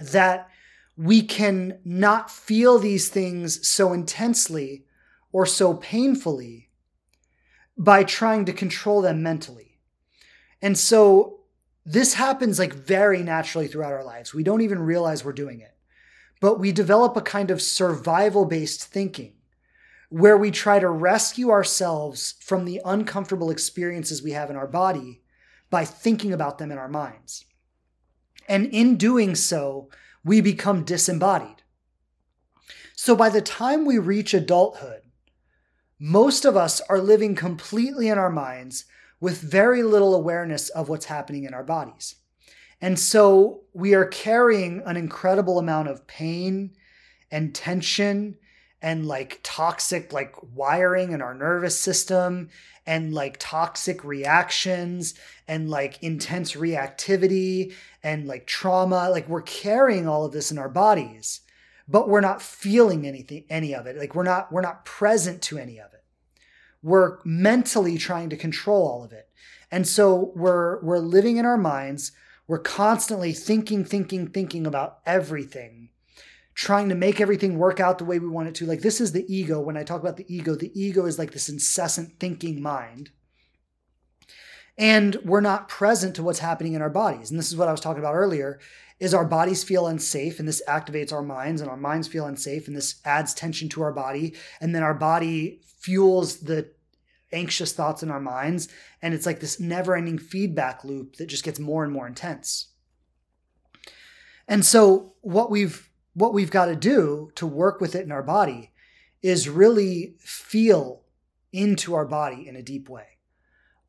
that we can not feel these things so intensely or so painfully by trying to control them mentally. And so this happens like very naturally throughout our lives. We don't even realize we're doing it. But we develop a kind of survival based thinking where we try to rescue ourselves from the uncomfortable experiences we have in our body by thinking about them in our minds. And in doing so, we become disembodied. So by the time we reach adulthood, most of us are living completely in our minds with very little awareness of what's happening in our bodies. And so we are carrying an incredible amount of pain and tension and like toxic like wiring in our nervous system and like toxic reactions and like intense reactivity and like trauma. Like we're carrying all of this in our bodies but we're not feeling anything any of it. Like we're not we're not present to any of it. We're mentally trying to control all of it. And so we're we're living in our minds. We're constantly thinking thinking thinking about everything trying to make everything work out the way we want it to. Like, this is the ego. When I talk about the ego, the ego is like this incessant thinking mind. And we're not present to what's happening in our bodies. And this is what I was talking about earlier is our bodies feel unsafe and this activates our minds and our minds feel unsafe and this adds tension to our body and then our body fuels the anxious thoughts in our minds and it's like this never-ending feedback loop that just gets more and more intense. And so what we've what we've got to do to work with it in our body is really feel into our body in a deep way.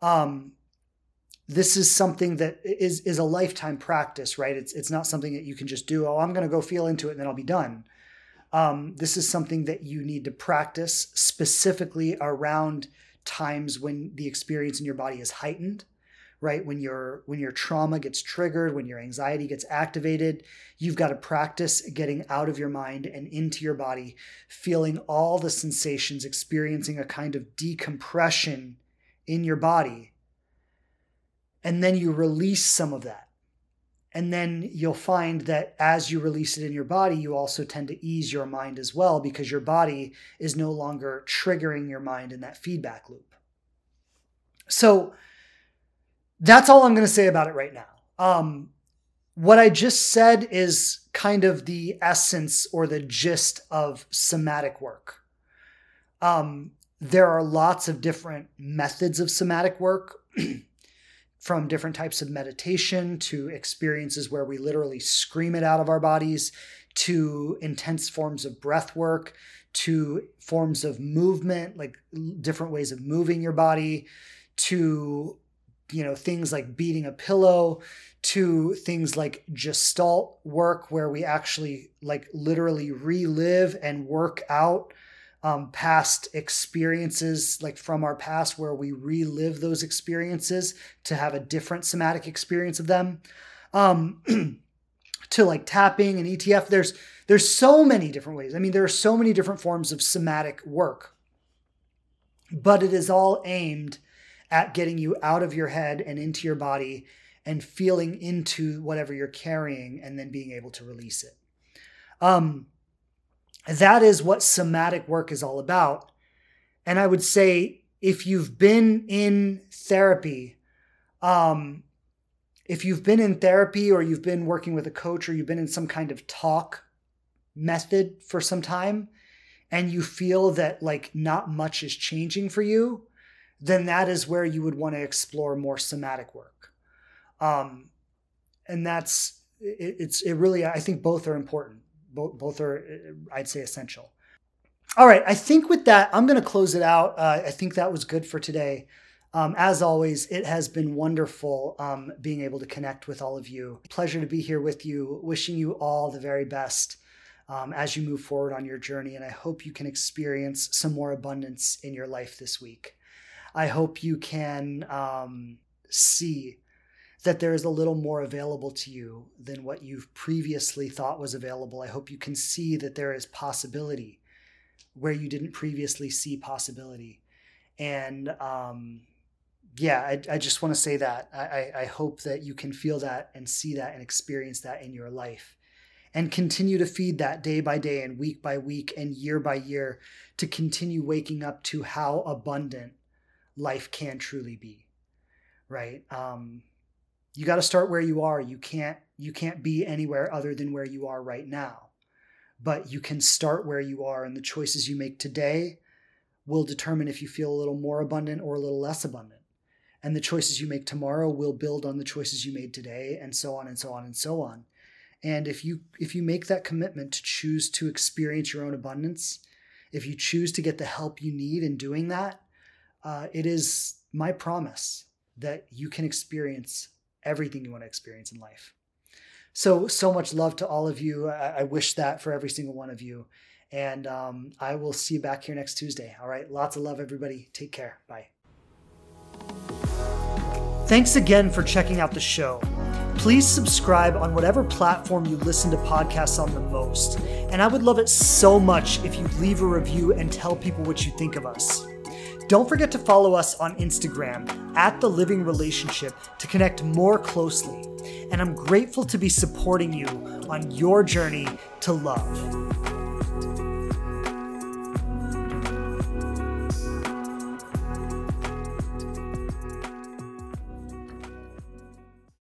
Um, this is something that is is a lifetime practice, right? It's it's not something that you can just do. Oh, I'm going to go feel into it and then I'll be done. Um, this is something that you need to practice specifically around times when the experience in your body is heightened right? When your when your trauma gets triggered when your anxiety gets activated you've got to practice getting out of your mind and into your body feeling all the sensations experiencing a kind of decompression in your body. And then you release some of that. And then you'll find that as you release it in your body, you also tend to ease your mind as well because your body is no longer triggering your mind in that feedback loop. So, that's all I'm going to say about it right now. Um, what I just said is kind of the essence or the gist of somatic work. Um, there are lots of different methods of somatic work, from different types of meditation to experiences where we literally scream it out of our bodies, to intense forms of breath work, to forms of movement, like different ways of moving your body, to you know things like beating a pillow to things like gestalt work where we actually like literally relive and work out um, past experiences like from our past where we relive those experiences to have a different somatic experience of them. Um, to like tapping and EFT there's there's so many different ways. I mean there are so many different forms of somatic work. But it is all aimed at getting you out of your head and into your body and feeling into whatever you're carrying and then being able to release it. Um, that is what somatic work is all about. And I would say if you've been in therapy, um, if you've been in therapy or you've been working with a coach or you've been in some kind of talk method for some time and you feel that like not much is changing for you, then that is where you would want to explore more somatic work. Um, and that's it, it's it really I think both are important. Both both are I'd say essential. All right, I think with that I'm going to close it out. Uh, I think that was good for today. Um, as always, it has been wonderful um, being able to connect with all of you. Pleasure to be here with you. Wishing you all the very best um, as you move forward on your journey, and I hope you can experience some more abundance in your life this week. I hope you can um, see that there is a little more available to you than what you've previously thought was available. I hope you can see that there is possibility where you didn't previously see possibility. And um, yeah, I, I just want to say that. I, I hope that you can feel that and see that and experience that in your life and continue to feed that day by day and week by week and year by year to continue waking up to how abundant life can truly be right? Um, you got to start where you are. You can't you can't be anywhere other than where you are right now. But you can start where you are and the choices you make today will determine if you feel a little more abundant or a little less abundant. And the choices you make tomorrow will build on the choices you made today and so on and so on and so on. And if you if you make that commitment to choose to experience your own abundance if you choose to get the help you need in doing that uh, it is my promise that you can experience everything you want to experience in life. So, so much love to all of you. I, I wish that for every single one of you. And um, I will see you back here next Tuesday. All right. Lots of love, everybody. Take care. Bye. Thanks again for checking out the show. Please subscribe on whatever platform you listen to podcasts on the most. And I would love it so much if you leave a review and tell people what you think of us. Don't forget to follow us on Instagram at The Living Relationship to connect more closely. And I'm grateful to be supporting you on your journey to love.